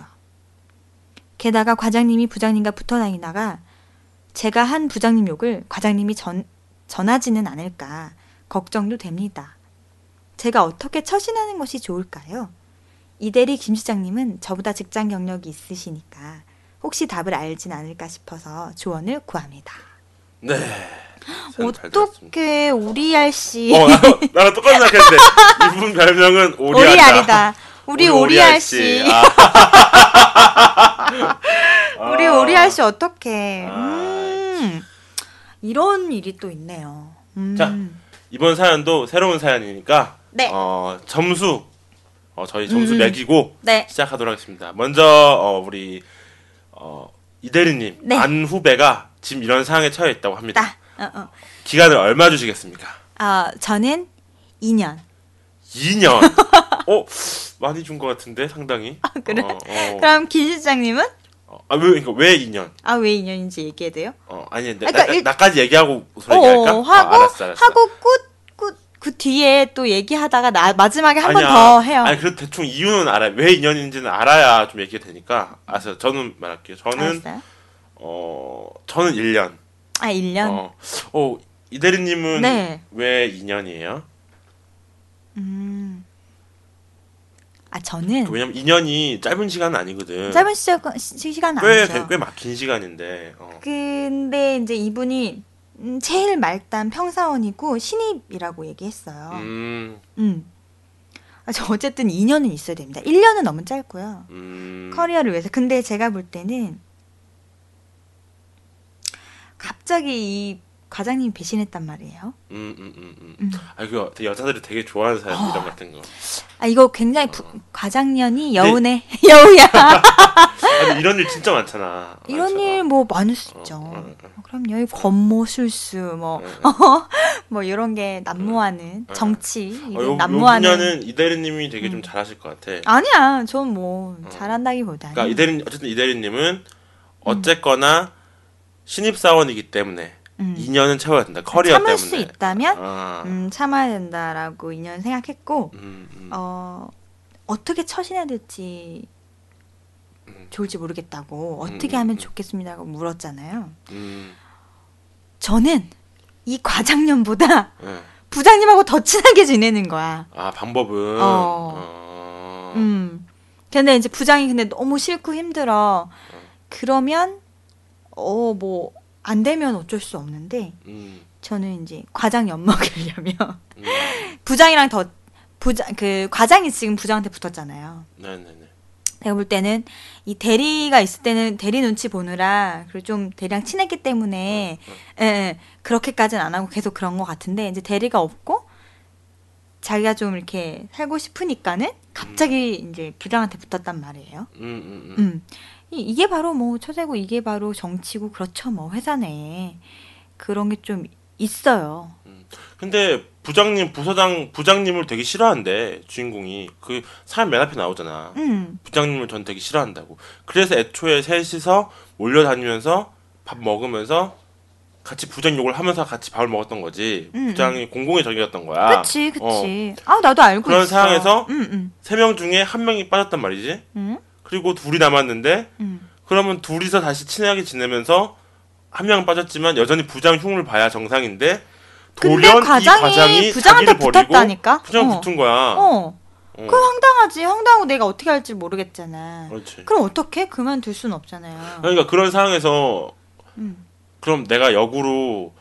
게다가 과장님이 부장님과 붙어 다니다가 제가 한 부장님 욕을 과장님이 전, 전하지는 않을까 걱정도 됩니다. 제가 어떻게 처신하는 것이 좋을까요? 이대리 김 시장님은 저보다 직장 경력이 있으시니까 혹시 답을 알진 않을까 싶어서 조언을 구합니다. 네. 어떻게 오리알 씨 어, 나, 나랑 똑같이 생각했는데 이분 별명은 오리알이다. 오리알이다. 우리 오리알 씨. 아. 우리 오리알 씨 어떡해. 아, 음, 이런 일이 또 있네요. 음. 자, 이번 사연도 새로운 사연이니까 네. 어, 점수 어, 저희 점수 음. 매기고 네. 시작하도록 하겠습니다. 먼저 어, 우리 어, 이대리님 네. 안 후배가 지금 이런 상황에 처해 있다고 합니다. 나, 어, 어. 기간을 얼마 주시겠습니까? 아, 저는 2년. 2년. 어 많이 준 것 같은데 상당히. 아 그래? 어, 어. 그럼 김 실장님은? 어, 아, 왜, 그러니까 왜 2년? 아, 왜 2년인지 얘기해야 돼요? 어, 아니, 나, 그러니까 나, 일- 나까지 얘기하고 무슨 얘기할까? 어, 하고, 아, 알았어, 알았어. 하고 끝, 끝, 그 뒤에 또 얘기하다가 나, 마지막에 한 번. 더 해요. 아니, 그래도 대충 이유는 알아요. 왜 2년인지는 알아야 좀 얘기가 되니까. 알았어요. 저는 말할게요. 저는, 알았어요? 어, 저는 1년. 아, 1년? 어, 어, 이대리님은 네. 왜 2년이에요? 음. 아, 저는 왜냐면 2년이 짧은 시간은 아니거든. 짧은 시간, 시, 시간 꽤, 아니죠. 꽤 막힌 시간인데. 어. 근데 이제 이분이 음, 제일 말단 평사원이고 신입이라고 얘기했어요. 음. 음, 아, 저 어쨌든 2년은 있어야 됩니다. 1년은 너무 짧고요. 음. 커리어를 위해서. 근데 제가 볼 때는 갑자기 이 과장님이 배신했단 말이에요. 음, 음, 음, 음. 음. 아, 그거 여자들이 되게 좋아하는 사연 어. 이런 것 같은 거. 아 이거 굉장히 부- 어. 과장년이 여운의 여우야. 아니, 이런 일 진짜 많잖아. 이런. 일 뭐 많을 수 어, 있죠. 어, 어. 그럼요. 이 권모술수 뭐 어, 뭐 이런 게 난무하는 어. 정치 어, 이게 요, 요 난무하는 분야는 이 대리님이 되게 좀 음. 잘하실 것 같아. 아니야. 전뭐 어. 잘한다기보다는 그러니까 이 대리 어쨌든 이 대리님은 음. 어쨌거나 신입 사원이기 때문에 음. 2년은 채워야 된다. 커리어 참을 때문에. 수 있다면 아, 음, 음, 참아야 된다라고 2년 생각했고 음. 어 어떻게 처신해야 될지 음. 좋을지 모르겠다고 어떻게 음, 하면 음. 좋겠습니다고 물었잖아요. 음, 저는 이 과장년보다 예. 부장님하고 더 친하게 지내는 거야. 아 방법은. 어. 어. 음. 근데 이제 부장이 근데 너무 싫고 힘들어. 그러면 어 뭐 안 되면 어쩔 수 없는데 음, 저는 이제 과장 엿 먹으려면 음. 부장이랑 더 부장 그 과장이 지금 부장한테 붙었잖아요. 네네네. 내가 볼 때는 이 대리가 있을 때는 대리 눈치 보느라 그리고 좀 대리랑 친했기 때문에 예, 예, 그렇게까지는 안 하고 계속 그런 것 같은데 이제 대리가 없고 자기가 좀 이렇게 살고 싶으니까는 갑자기 이제 부장한테 붙었단 말이에요. 음, 음, 음. 음. 이, 이게 바로 뭐 처세고 이게 바로 정치고 그렇죠 뭐 회사 내에 그런 게 좀 있어요. 근데 부장님 부서장 부장님을 되게 싫어한대 주인공이 그 사람 맨 앞에 나오잖아. 음. 부장님을 전 되게 싫어한다고. 그래서 애초에 셋이서 몰려다니면서 밥 먹으면서 같이 부장 욕을 하면서 같이 밥을 먹었던 거지. 음, 부장이 공공의 적이었던 거야. 그치 그치. 아 나도 알고 그런 있어. 상황에서 음, 음, 세명 중에 한 명이 빠졌단 말이지. 음, 그리고 둘이 남았는데 음. 그러면 둘이서 다시 친하게 지내면서 한 명은 빠졌지만 여전히 부장 흉을 봐야 정상인데 돌연 과장이, 이 과장이 부장한테 붙었다니까. 부장 어. 붙은 거야. 어. 어. 그 황당하지. 황당하고 내가 어떻게 할지 모르겠잖아. 그렇지. 그럼 어떻게 그만둘 순 없잖아요. 그러니까 그런 상황에서 음. 그럼 내가 역으로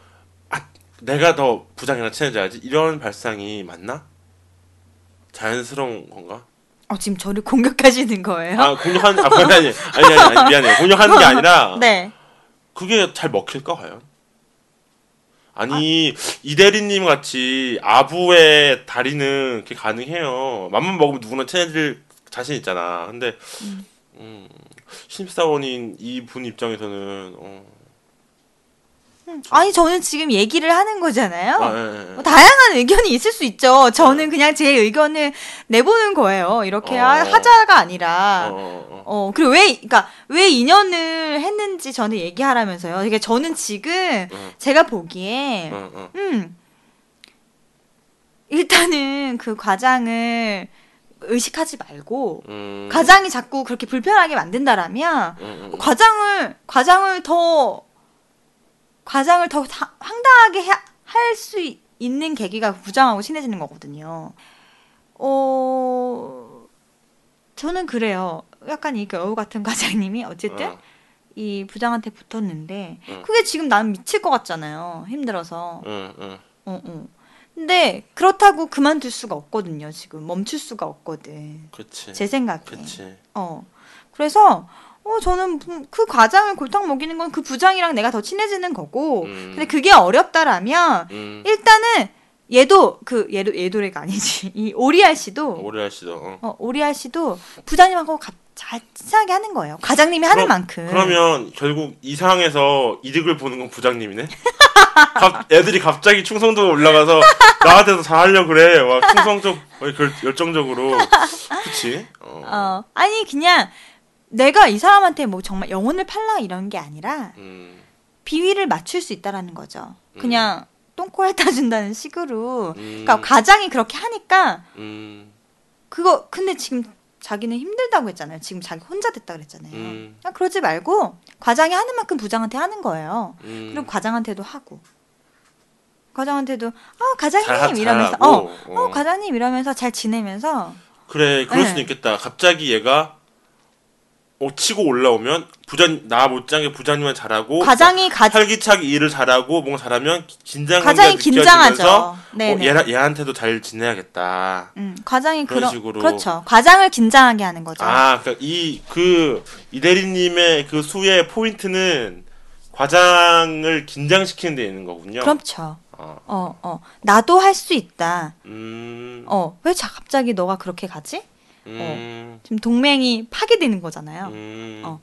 아 내가 더 부장이랑 친해져야지 이런 발상이 맞나? 자연스러운 건가? 어, 지금 저를 공격하시는 거예요? 아 공격하는 아 아니 아니 아니 아니, 아니 미안해 공격하는 게 아니라 네. 그게 잘 먹힐까 과연? 아니 이대리님 같이 아부의 다리는 그게 가능해요. 맘만 먹으면 누구나 친해질 자신 있잖아. 근데 음. 음, 신입사원인 이 분 입장에서는 어, 아니 저는 지금 얘기를 하는 거잖아요. 아, 예, 예. 뭐 다양한 의견이 있을 수 있죠. 저는 그냥 제 의견을 내보는 거예요. 이렇게 어. 하- 하자가 아니라. 어, 어, 어. 어, 그리고 왜, 그니까, 왜 인연을 했는지 저는 얘기하라면서요. 그러니까 저는 지금 어. 제가 보기에. 음, 일단은 그 과장을 의식하지 말고 음. 과장이 자꾸 그렇게 불편하게 만든다라면 음, 음. 과장을 과장을 더 과장을 더 사- 황당하게 할 수 있는 계기가 부장하고 친해지는 거거든요. 어 저는 그래요. 약간 이 여우 같은 과장님이 어쨌든 어. 이 부장한테 붙었는데 응. 그게 지금 나는 미칠 것 같잖아요. 힘들어서. 응, 응. 어, 어. 근데 그렇다고 그만둘 수가 없거든요. 지금 멈출 수가 없거든. 그치. 제 생각에. 그치. 어. 그래서 어 저는 부- 그 과장을 골탕 먹이는 건 그 부장이랑 내가 더 친해지는 거고. 음. 근데 그게 어렵다라면 음. 일단은 얘도 그 얘도 얘도래가 아니지. 이 오리알 씨도 오리알 씨도. 어. 어, 오리알 씨도 부장님하고 가, 잘 친하게 하는 거예요. 과장님이 하는 그럼- 만큼. 그러면 결국 이 상황에서 이득을 보는 건 부장님이네. 갑- 애들이 갑자기 충성도가 올라가서 나한테도 잘하려 그래. 와 충성적, 결- 열정적으로. 그치? 어. 어, 아니 그냥 내가 이 사람한테 뭐 정말 영혼을 팔라 이런 게 아니라 음, 비위를 맞출 수 있다라는 거죠. 그냥 똥꼬 핥아준다는 식으로. 음, 그러니까 과장이 그렇게 하니까 음, 그거 근데 지금 자기는 힘들다고 했잖아요. 지금 자기 혼자 됐다 그랬잖아요. 음, 그냥 그러지 말고 과장이 하는 만큼 부장한테 하는 거예요. 음. 그리고 과장한테도 하고. 과장한테도 어 과장님 잘- 이러면서 어, 어 어. 과장님 이러면서 잘 지내면서 그래, 그럴 네. 수도 있겠다. 갑자기 얘가 어, 치고 올라오면 부장 나 못지않게 부장님은 잘하고 과장이 가 활기차게 일을 잘하고 뭔가 잘하면 긴장 과장이 긴장하죠. 네, 어, 네. 얘, 얘한테도 잘 지내야겠다. 음, 과장이 그런 그런 식으로. 그렇죠. 과장을 긴장하게 하는 거죠. 아, 그러니까 이그 이대리님의 그 수의 포인트는 과장을 긴장시키는 데 있는 거군요. 그렇죠. 어, 어, 어. 나도 할 수 있다. 음, 어, 왜 자, 갑자기 너가 그렇게 가지? 음, 지금 동맹이 파괴되는 거잖아요. 음, 어,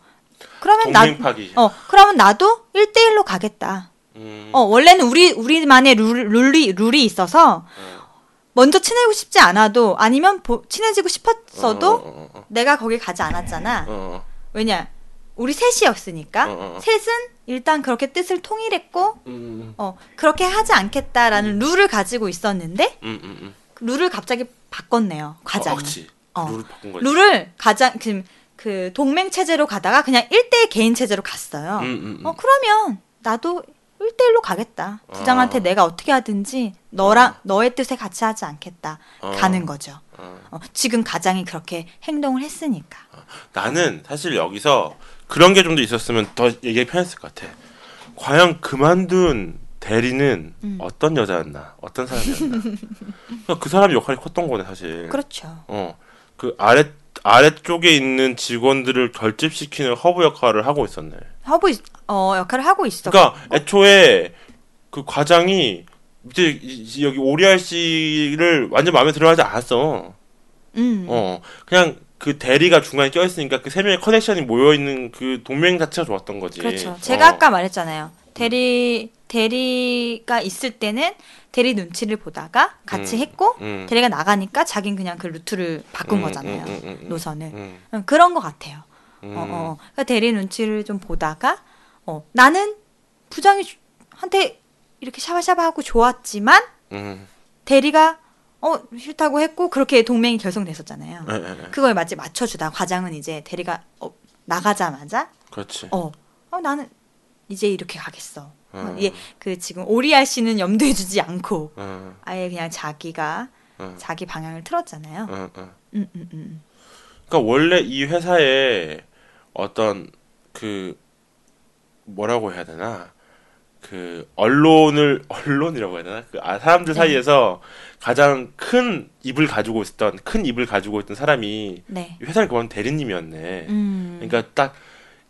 그러면 나 파기. 어, 그러면 나도 1대1로 가겠다. 음, 어, 원래는 우리 우리만의 룰, 룰이 룰이 있어서 어, 먼저 친해지고 싶지 않아도 아니면 보- 친해지고 싶었어도 어, 어, 어, 내가 거기 가지 않았잖아. 어, 어, 왜냐? 우리 셋이었으니까. 어, 어, 어. 셋은 일단 그렇게 뜻을 통일했고 음, 어, 그렇게 하지 않겠다라는 룰을 가지고 있었는데 음, 음, 음. 그 룰을 갑자기 바꿨네요. 과장이. 어. 어. 룰을 바꾼 거지. 룰을 가장 그, 그 동맹 체제로 가다가 그냥 1대1 개인 체제로 갔어요. 음, 음, 음. 어 그러면 나도 1대1로 가겠다. 부장한테 아. 내가 어떻게 하든지 너랑 너의 뜻에 같이 하지 않겠다. 어. 가는 거죠. 어. 어, 지금 가장이 그렇게 행동을 했으니까. 나는 사실 여기서 그런 게 좀 더 있었으면 더 얘기 편했을 것 같아. 과연 그만둔 대리는 음. 어떤 여자였나, 어떤 사람이었나. 그러니까 그 사람 역할이 컸던 거네 사실. 그렇죠. 어, 그 아래 아래쪽에 있는 직원들을 결집시키는 허브 역할을 하고 있었네. 허브 어, 역할을 하고 있어. 그러니까 애초에 그 과장이 이제 여기 오리알 씨를 완전 마음에 들어하지 않았어. 음. 어, 그냥 그 대리가 중간에 껴있으니까 그 세 명의 connection이 모여 있는 그 동맹 자체가 좋았던 거지. 그렇죠. 제가 어. 아까 말했잖아요. 대리 대리가 있을 때는 대리 눈치를 보다가 같이 음, 했고 음. 대리가 나가니까 자긴 그냥 그 루트를 바꾼 음, 거잖아요. 음, 음, 음, 음. 노선을. 그런 것 같아요. 음. 어, 어. 그러니까 대리 눈치를 좀 보다가 어, 나는 부장이 주- 한테 이렇게 샤바샤바하고 좋았지만 음. 대리가 어 싫다고 했고 그렇게 동맹이 결성됐었잖아요. 예, 예, 예. 그거에 맞지 맞춰주다 과장은 이제 대리가 어, 나가자마자 그렇지. 어, 어 나는 이제 이렇게 가겠어. 음. 예, 그 지금 오리알 씨는 염두해주지 않고 음, 아예 그냥 자기가 음, 자기 방향을 틀었잖아요. 음, 음. 음. 그러니까 원래 이 회사에 어떤 그 뭐라고 해야 되나 그 언론을 언론이라고 해야 되나 그 아, 사람들 네. 사이에서 가장 큰 입을 가지고 있었던 큰 입을 가지고 있던 사람이 네. 이 회사를 그만 대리님이었네. 음. 그러니까 딱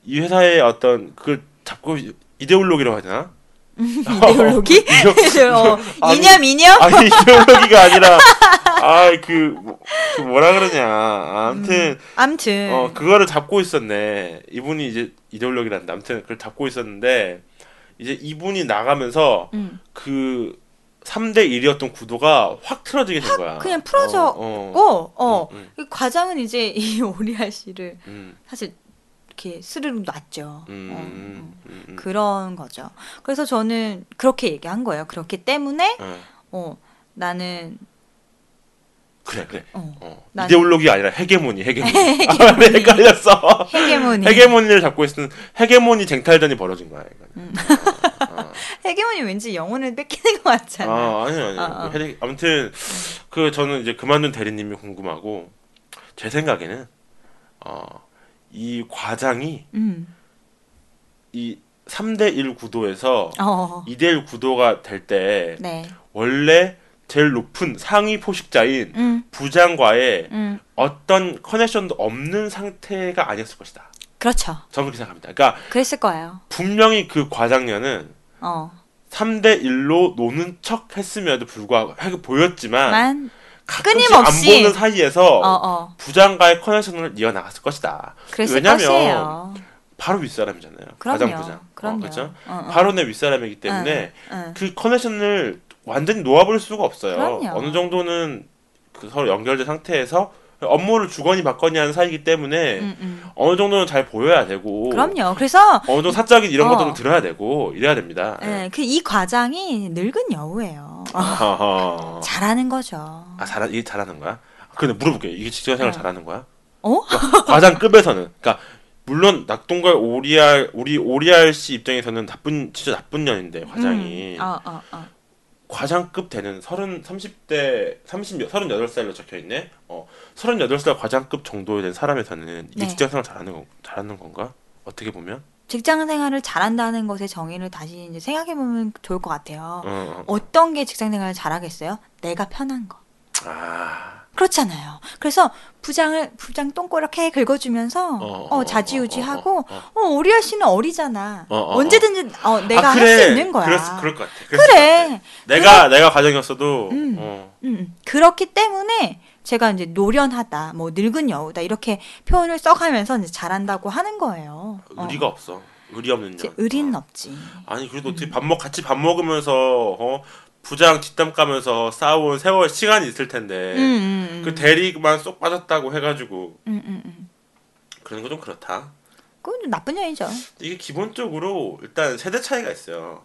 이 회사의 어떤 그 잡고 이데올로기라고 해야 되나? 이데올로기? 이데- 어, 아니, 이념 이념? 아니 이데올로기가 아니라 아그 그 뭐라 그러냐. 아무튼 암튼 어 그거를 잡고 있었네. 이분이 이제 이데올로기란다. 아무튼 그걸 잡고 있었는데 이제 이분이 나가면서 음. 그 3대 1이었던 구도가 확 틀어지게 된 거야. 그냥 풀어졌고 어, 어, 음, 이 과장은 이제 이 오리알 씨를 음, 사실 이렇게 스르륵 놨죠. 음, 어, 음, 어. 음, 음. 그런 거죠. 그래서 저는 그렇게 얘기한 거예요. 그렇기 때문에 어, 어 나는 그래 그래. 어. 어. 난- 이데올로기 아니라 헤게모니 헤게모니. 아, 왜 헷갈렸어. 헤게모니. 헤게모니를 잡고 있으면 헤게모니 쟁탈전이 벌어진 거야. 음. 어, 어. 헤게모니 왠지 영혼을 뺏기는 것 같잖아. 아 아니 아니. 어, 어. 그 헤게- 아무튼 그 저는 이제 그만둔 대리님이 궁금하고 제 생각에는 어 이 과장이 음. 이 3대 1 구도에서 어. 2대 1 구도가 될때 네. 원래 제일 높은 상위 포식자인 음. 부장과의 음. 어떤 커넥션도 없는 상태가 아니었을 것이다. 그렇죠. 저는 그렇게 생각합니다. 그러니까 그랬을 거예요. 분명히 그 과장녀는 어. 3대 1로 노는 척 했음에도 불구하고 해- 보였지만 만 끊임없이. 안 보는 사이에서 어, 어. 부장과의 커넥션을 이어나갔을 것이다. 왜냐면 것이에요. 바로 윗사람이잖아요. 그럼요. 과장 부장. 그럼요. 어, 그렇죠? 어, 어. 바로 내 윗사람이기 때문에 응. 그 커넥션을 완전히 놓아버릴 수가 없어요. 그럼요. 어느 정도는 그 서로 연결된 상태에서 업무를 주거니 받거니 하는 사이기 때문에 음, 음. 어느 정도는 잘 보여야 되고 그럼요. 그래서 어느 정도 사적인 이런 어. 것도 좀 들어야 되고 이래야 됩니다. 예, 그이 과장이 늙은 여우예요. 어. 잘하는 거죠. 아 잘하 이게 잘하는 거야? 근데 물어볼게요. 이게 직장생활 어. 잘하는 거야? 어? 그러니까 과장급에서는 그러니까 물론 낙동과 오리알 우리 오리알 씨 입장에서는 나쁜 진짜 나쁜 년인데 과장이 음. 어, 어, 어. 과장급 되는 30 30대 30 38살로 적혀 있네. 어. 38살 과장급 정도 된 사람에서는 이게 네. 직장생활 잘하는 거 잘하는 건가? 어떻게 보면? 직장 생활을 잘한다는 것의 정의를 다시 이제 생각해 보면 좋을 것 같아요. 어. 어. 어떤 게 직장 생활을 잘하겠어요? 내가 편한 거. 아. 그렇잖아요. 그래서 부장을 부장 똥꼬 이렇게 긁어주면서 어, 어, 어, 자지우지하고 어, 어, 어, 오리아 씨는 어리잖아. 어, 어, 언제든지 어, 내가 아, 할 그래. 수 있는 거야. 그럴, 수- 그럴 것 같아. 그랬을 것 그래. 같아. 내가 내가 과장이었어도 음. 어. 음, 음. 그렇기 때문에 제가 이제 노련하다, 뭐 늙은 여우다 이렇게 표현을 써가면서 이제 잘한다고 하는 거예요. 어. 의리가 없어. 의리 없는 년. 의리는 어. 없지. 아니 그래도 어떻게 밥 먹 같이 밥 먹으면서 어 부장 뒷담 까면서 싸운 세월 시간이 있을 텐데 음, 음, 음. 그 대리만 쏙 빠졌다고 해가지고 음. 그런 거 좀 그렇다. 그건 좀 나쁜 년이죠. 이게 기본적으로 일단 세대 차이가 있어요.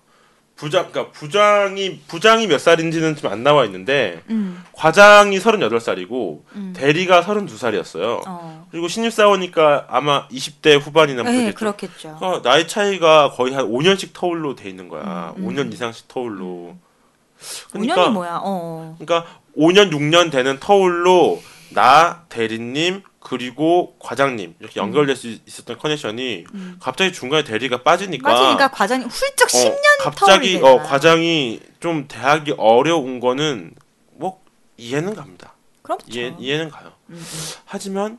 부장 그러니까 부장이 부장이 몇 살인지는 좀 안 나와 있는데 음, 과장이 38살이고 음. 대리가 32살이었어요. 어. 그리고 신입 사원이니까 아마 20대 후반이나 네, 그러겠죠. 그렇겠죠. 그러니까 나이 차이가 거의 한 5년씩 터울로 돼 있는 거야. 음, 음. 5년 이상씩 터울로. 5년이 뭐야? 어. 그러니까 5년 6년 되는 터울로 나 대리님 그리고 과장님 이렇게 연결될 수 있었던 커넥션이 음. 갑자기 중간에 대리가 빠지니까 맞으니까 과장이 훌쩍 10년 어, 갑자기 터울이 어 되잖아. 과장이 좀 대하기 어려운 거는 뭐 이해는 갑니다. 그렇죠. 이해 이해는 가요. 음, 음. 하지만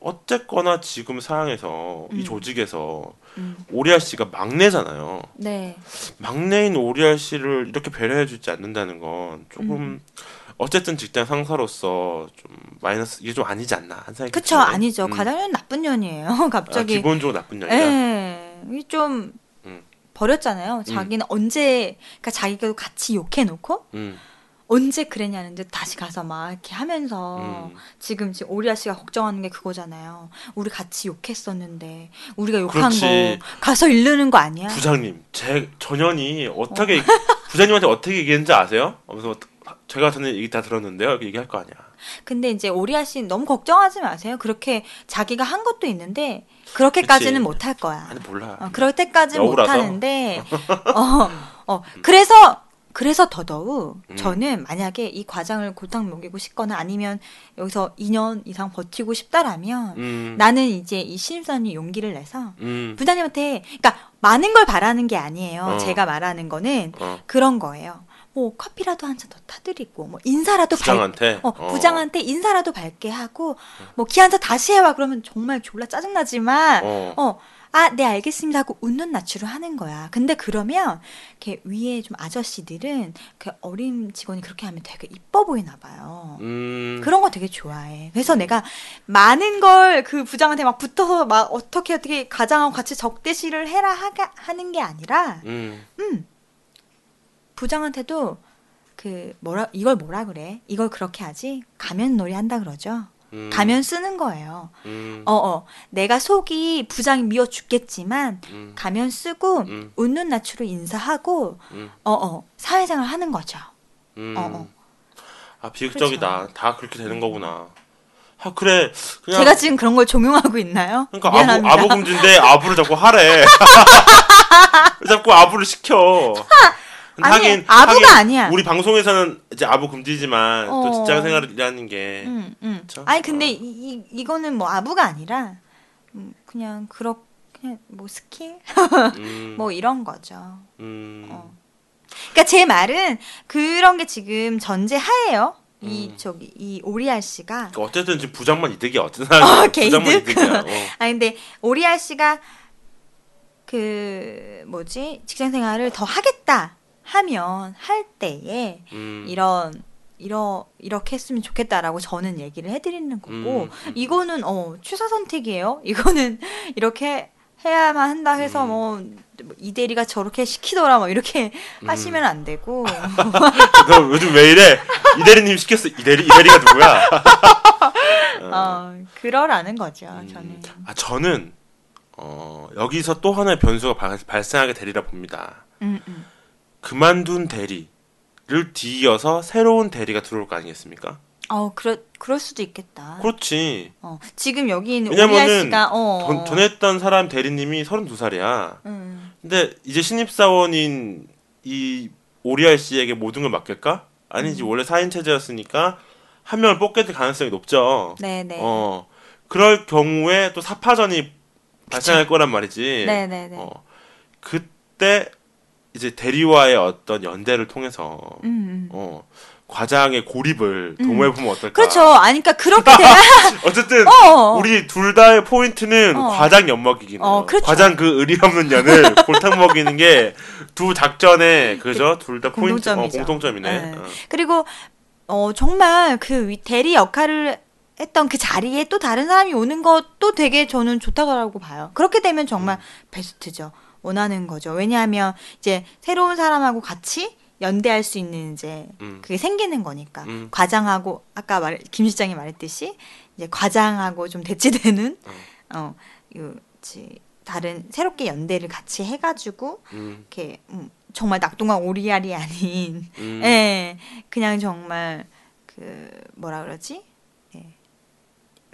어쨌거나 지금 상황에서 이 음. 조직에서 음. 오리알 씨가 막내잖아요. 네. 막내인 오리알 씨를 이렇게 배려해 주지 않는다는 건 조금 음. 어쨌든 직장 상사로서 좀 마이너스 이게 좀 아니지 않나 한 생각이 그쵸 드네. 아니죠. 음. 과장은 나쁜 년이에요. 아, 갑자기 기본적으로 나쁜 년이다. 예. 이게 좀 음. 버렸잖아요. 자기는 언제 그러니까 자기가 같이 욕해 놓고 음, 언제 그랬냐는데 다시 가서 막 이렇게 하면서 음. 지금 지금 오리아 씨가 걱정하는 게 그거잖아요. 우리 같이 욕했었는데 우리가 욕한 그렇지. 거 가서 잃는 거 아니야? 부장님, 제 전현이 어떻게 부장님한테 어떻게 얘기했는지 아세요? 그래서 제가 전에 얘기 다 들었는데요. 이렇게 얘기할 거 아니야. 근데 이제 오리아 씨 너무 걱정하지 마세요. 그렇게 자기가 한 것도 있는데 그렇게까지는. 못 할 거야. 아니 몰라. 어, 그럴 때까지는 못? 하는데 어, 어 그래서 그래서 더더욱 음. 저는 만약에 이 과장을 골탕 먹이고 싶거나 아니면 여기서 2년 이상 버티고 싶다라면 음, 나는 이제 이 신입사원이 용기를 내서 음, 부장님한테 그러니까 많은 걸 바라는 게 아니에요. 어. 제가 말하는 거는 어, 그런 거예요. 뭐 커피라도 한 잔 더 타드리고 뭐 인사라도 발 부장한테. 어, 어. 부장한테 인사라도 밝게 하고 뭐 기한사 다시 해와 그러면 정말 졸라 짜증나지만 어. 어, 아, 네, 알겠습니다 하고 웃는 낯으로 하는 거야. 근데 그러면 이렇게 위에 좀 아저씨들은 그 어린 직원이 그렇게 하면 되게 이뻐 보이나 봐요. 음, 그런 거 되게 좋아해. 그래서 내가 많은 걸 그 부장한테 막 붙어서 막 어떻게 어떻게 가장하고 같이 적대시를 해라 하가, 하는 게 아니라 음, 음. 부장한테도 그 뭐라 이걸 뭐라 그래? 이걸 그렇게 하지? 가면 놀이 한다 그러죠. 음, 가면 쓰는 거예요. 음, 어, 어. 내가 속이 부장이 미워 죽겠지만 음, 가면 쓰고 음, 웃는 낯으로 인사하고 음, 어, 어. 사회생활 하는 거죠. 음. 어, 어. 아 비극적이다. 다 그렇게 되는 거구나. 아 그래 그냥 제가 지금 그런 걸 종용하고 있나요? 그러니까 미안합니다. 아부 아부금지인데 아부를 자꾸 하래. 왜 자꾸 아부를 시켜. 아니, 아부가 아니야. 우리 방송에서는 이제 아부 금지지만 또 어. 직장 생활이라는 게 음, 음. 그쵸? 아니 근데 어. 이, 이 이거는 뭐 아부가 아니라 음, 그냥 그렇 그냥 뭐 스킬 음, 뭐 이런 거죠. 음, 어. 그러니까 제 말은 그런 게 지금 전제 하에요. 이 음. 저기 이 오리알 씨가 그러니까 어쨌든 지금 부장만 이득이 어떤 사람이 어, 부장만? 이득이야. 어. 아 근데 오리알 씨가 그 뭐지 직장 생활을 더 하겠다 하면 할 때에 음, 이런 이러 이렇게 했으면 좋겠다라고 저는 얘기를 해드리는 거고 음, 음. 이거는 어 취사 선택이에요. 이거는 이렇게 해야만 한다 해서 음. 뭐 이 대리가 저렇게 시키더라 뭐 이렇게 음. 하시면 안 되고 너 요즘 왜 이래? 이 대리님 시켰어. 이 대리 이 대리가 누구야? 어 그러라는 거죠. 음, 저는 아 저는 어, 여기서 또 하나의 변수가 발, 발생하게 되리라 봅니다. 음, 음. 그만둔 대리를 뒤이어서 새로운 대리가 들어올 거 아니겠습니까? 어 그럴 그럴 수도 있겠다. 그렇지. 어 지금 여기 있는 왜냐면은 씨가 어 전, 전했던 사람 대리님이 32살이야. 음. 근데 이제 신입사원인 이 오리알 씨에게 모든 걸 맡길까? 아니지 음. 원래 4인 체제였으니까 한 명을 뽑게 될 가능성이 높죠. 네 네 어 그럴 경우에 또 사파전이 발생할 거란 말이지. 네 네 네 어 그때 이제 대리와의 어떤 연대를 통해서 음, 음. 어 과장의 고립을 음. 도모해 보면 어떨까? 그렇죠. 아니 그러니까 그렇게 돼야 어쨌든 어 우리 둘 다의 포인트는 어. 과장 엿먹이기는 어, 그렇죠. 과장 그 의리 없는 년을 골탕 먹이는 게 두 작전의 그죠? 둘 다 포인트 어. 공통점이네. 네. 어. 그리고 어 정말 그 위- 대리 역할을 했던 그 자리에 또 다른 사람이 오는 것도 되게 저는 좋다고 봐요. 그렇게 되면 정말 베스트죠. 원하는 거죠. 왜냐하면 이제 새로운 사람하고 같이 연대할 수 있는 이제 음. 그게 생기는 거니까 음. 과장하고 아까 말, 김 실장이 말했듯이 이제 과장하고 좀 대치되는 어, 요, 지, 다른 새롭게 연대를 같이 해가지고 음, 이렇게 음, 정말 낙동강 오리알이 아닌 음. 예, 그냥 정말 그 뭐라 그러지?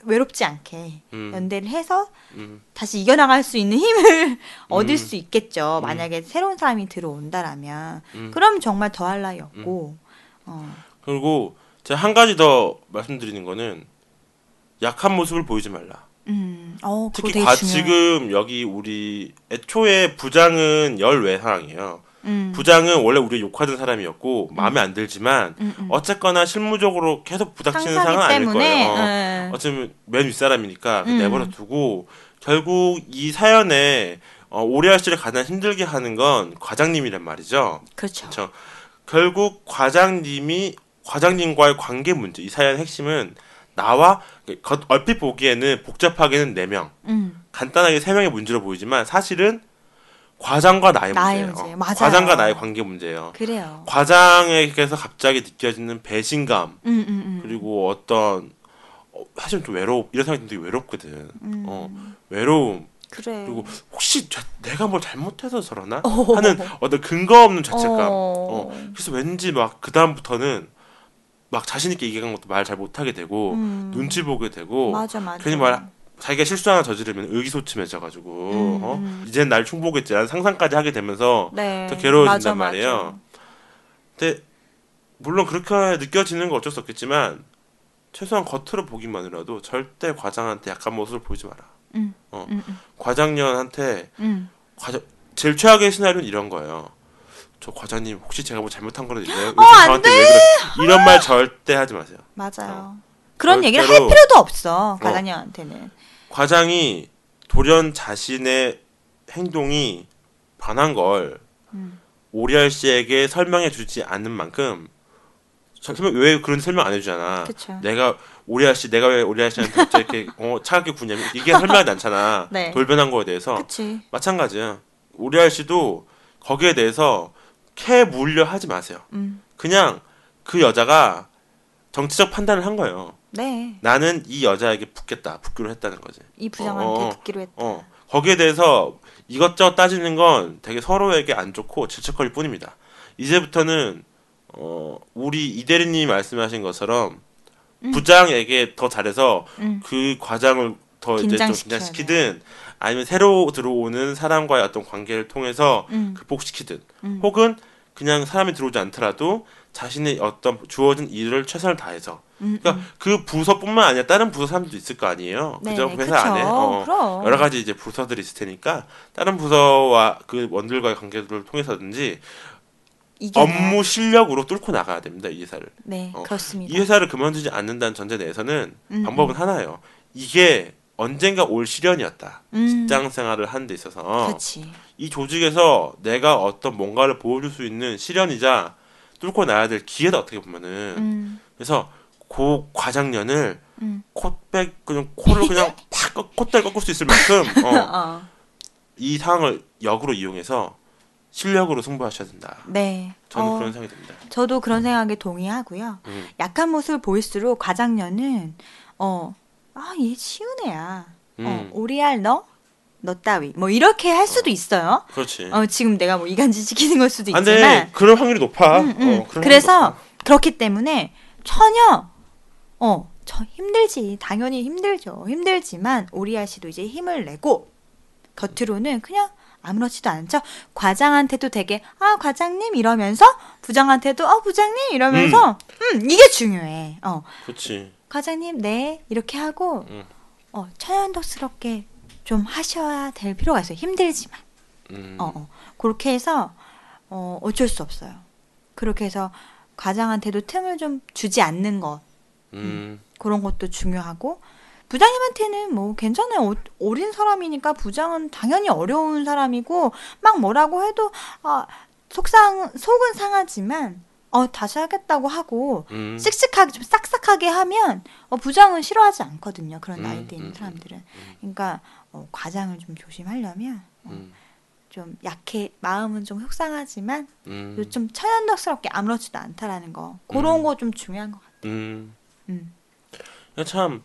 예. 외롭지 않게 음. 연대를 해서 음. 다시 이겨나갈 수 있는 힘을 얻을 음. 수 있겠죠. 음. 만약에 새로운 사람이 들어온다라면 음. 그럼 정말 더할 나위 없고 어, 그리고 제가 한 가지 더 말씀드리는 거는 약한 모습을 보이지 말라. 음, 어, 특히 과. 지금 여기 우리 애초에 부장은 열외상이에요. 음, 부장은 원래 우리 욕하던 사람이었고 마음에 안 들지만 음, 음. 어쨌거나 실무적으로 계속 부닥치는 상은 아닐 거예요. 어. 예. 어쩌면 맨 윗사람이니까 음. 내버려 두고 결국 이 사연에 어, 오리알 씨를 가장 힘들게 하는 건 과장님이란 말이죠. 그렇죠. 그렇죠. 결국 과장님이 과장님과의 관계 문제. 이 사연의 핵심은 나와 겉- 얼핏 보기에는 복잡하게는 네 명, 음, 간단하게 세 명의 문제로 보이지만 사실은 과장과 나의, 나의 문제예요. 문제. 맞아요. 과장과 나의 관계 문제예요. 그래요. 과장에게서 갑자기 느껴지는 배신감 음, 음, 음. 그리고 어떤 어, 사실 좀 외롭 이런 생각이 되게 외롭거든. 음, 어 외로움 그래. 그리고 혹시 저- 내가 뭘 잘못해서 저러나 어. 하는 어떤 근거 없는 죄책감. 어. 어. 그래서 왠지 막 그 다음부터는 막 자신 있게 얘기한 것도 말 잘 못하게 되고 음. 눈치 보게 되고 맞아 맞아. 괜히 말 자기가 실수 하나 저지르면 의기소침해져가지고 음, 어? 음. 이젠 날 충복했지라는 상상까지 하게 되면서 네. 더 괴로워진단 맞아, 말이에요. 맞아. 근데 물론 그렇게 느껴지는 건 어쩔 수 없겠지만 최소한 겉으로 보기만이라도 절대 과장한테 약한 모습을 보이지 마라. 음, 어. 음, 음, 과장년한테 음. 과장 제일 최악의 시나리오는 이런 거예요. 저 과장님 혹시 제가 뭐 잘못한 왜, 왜 어, 안 저한테 왜 그래? 이런 말 절대 하지 마세요. 맞아요. 그런 얘기를 할 필요도 없어 과장님한테는. 과장이 돌연 자신의 행동이 반한 걸 음. 오리알 씨에게 설명해 주지 않는 만큼 저- 설명 왜 그런 설명 안 해주잖아. 그쵸. 내가 오리알 씨 내가 왜 오리알 씨한테 갑자기 이렇게 어, 차갑게 구냐면 이게 설명하지 않잖아. 네. 돌변한 거에 대해서 그치. 마찬가지야. 오리알 씨도 거기에 대해서 캐 물려 하지 마세요. 음. 그냥 그 여자가 정치적 판단을 한 거예요. 네. 나는 이 여자에게 붙겠다, 붙기로 했다는 거지. 이 부장한테 어, 어. 듣기로 했다. 어, 거기에 대해서 이것저것 따지는 건 되게 서로에게 안 좋고 질척거릴 뿐입니다. 이제부터는 어 우리 이대리님이 말씀하신 것처럼 음. 부장에게 더 잘해서 음. 그 과장을 더 이제 좀 긴장시키든 아니면 새로 들어오는 사람과의 어떤 관계를 통해서 음. 극복시키든 음. 혹은 그냥 사람이 들어오지 않더라도 자신의 어떤 주어진 일을 최선을 다해서 음, 그러니까 그 부서뿐만 아니라 다른 부서 사람도 있을 거 아니에요. 네, 그죠? 회사 그쵸. 안에 어. 여러 가지 이제 부서들이 있을 테니까 다른 부서와 그 원들과의 관계들을 통해서든지 업무 실력으로 뚫고 나가야 됩니다. 이 회사를. 네, 어, 그렇습니다. 이 회사를 그만두지 않는다는 전제 내에서는 음, 방법은 음. 하나예요. 이게 언젠가 올 시련이었다. 음. 직장 생활을 하는 데 있어서 그렇지. 이 조직에서 내가 어떤 뭔가를 보여줄 수 있는 시련이자 뚫고 나야 될 기회다 어떻게 보면은 음. 그래서 그 과장년을 음. 콧백 그냥 코를 그냥 팍 꺾- 콧대를 꺾을 수 있을 만큼 어, 어. 이 상황을 역으로 이용해서 실력으로 승부하셔야 된다. 네. 저는 어, 그런 생각이 듭니다. 저도 그런 생각에 동의하고요. 음. 약한 모습을 보일수록 과장년은 어, 아, 얘 쉬운 애야. 어, 음. 오리알 너? 너 따위. 뭐 이렇게 할 수도 있어요. 그렇지. 어, 지금 내가 뭐 이간질 시키는 걸 수도 안 돼. 있지만. 그럴 확률이 높아. 음, 음. 어, 그럴 확률이 그래서 높아. 그렇기 때문에 전혀 어, 저 힘들지. 당연히 힘들죠. 힘들지만 오리아 씨도 이제 힘을 내고 겉으로는 그냥 아무렇지도 않죠. 과장한테도 되게 아 과장님 이러면서 부장한테도 어 부장님 이러면서 음, 이게 중요해. 어 그렇지. 과장님 네 이렇게 하고 음. 어 천연덕스럽게 좀 하셔야 될 필요가 있어요. 힘들지만. 음. 어, 어. 그렇게 해서 어, 어쩔 수 없어요. 그렇게 해서 과장한테도 틈을 좀 주지 않는 것 음. 그런 것도 중요하고 부장님한테는 뭐 괜찮아요. 어, 어린 사람이니까 부장은 당연히 어려운 사람이고 막 뭐라고 해도 아, 속상 속은 상하지만 어 다시 하겠다고 하고 음. 씩씩하게 좀 싹싹하게 하면 어, 부장은 싫어하지 않거든요. 그런 음, 나이대 있는 음, 사람들은. 그러니까 어, 과장을 좀 조심하려면 어, 음. 좀 약해 마음은 좀 속상하지만 음. 좀 천연덕스럽게 아무렇지도 않다라는 거 그런 음. 거좀 중요한 것 같아요. 음. 음. 참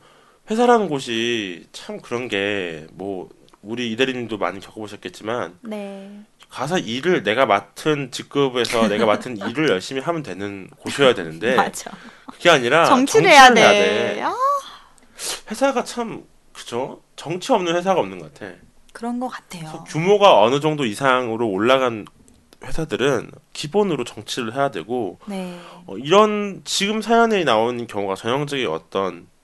회사라는 곳이 참 그런 게 뭐 우리 이대리님도 많이 겪어보셨겠지만 네. 가서 일을 내가 맡은 직급에서 내가 맡은 일을 열심히 하면 되는 곳이어야 되는데 맞아. 그게 아니라 정치를 해야 돼. 돼. 아, 회사가 참 그죠? 정치 없는 회사가 없는 것 같아. 그런 것 같아요. 규모가 어느 정도 이상으로 올라간 회사들은 기본으로 정치를 해야 되고 네. 어, 이런 지금 사연에 나오는 경우가 전형적인 어떤 그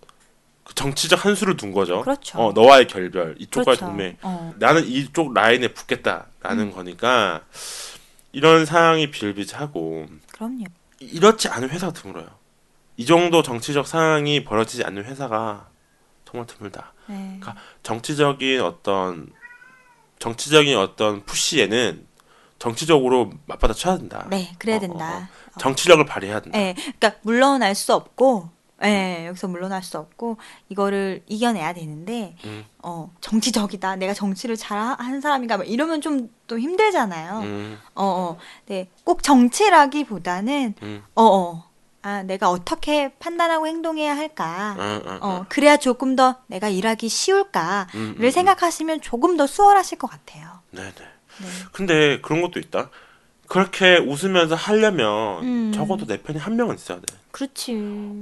정치적 한 수를 둔 거죠. 그렇죠. 어, 너와의 결별, 이쪽과의 그렇죠. 동맹. 어. 나는 이쪽 라인에 붙겠다라는 음. 거니까 이런 상황이 비일비재하고 그럼요. 이렇지 않은 회사가 드물어요. 이 정도 정치적 상황이 벌어지지 않는 회사가 정말 드물다. 네. 그러니까 정치적인 어떤 정치적인 어떤 푸시에는 정치적으로 맞받아 쳐야 된다. 네, 그래야 어, 된다. 어. 정치력을 발휘해야 된다. 네, 그러니까 물러날 수 없고, 예, 여기서 물러날 수 없고 이거를 이겨내야 되는데, 음. 어 정치적이다. 내가 정치를 잘하는 사람인가 막 이러면 좀 또 힘들잖아요. 음, 어, 어, 네, 꼭 정치라기보다는, 음, 어, 어, 아, 내가 어떻게 판단하고 행동해야 할까. 어, 어, 어, 그래야 조금 더 내가 일하기 쉬울까를 음, 음, 생각하시면 조금 더 수월하실 것 같아요. 네네. 네. 근데 그런 것도 있다. 그렇게 웃으면서 하려면 음. 적어도 내 편이 한 명은 있어야 돼. 그렇지.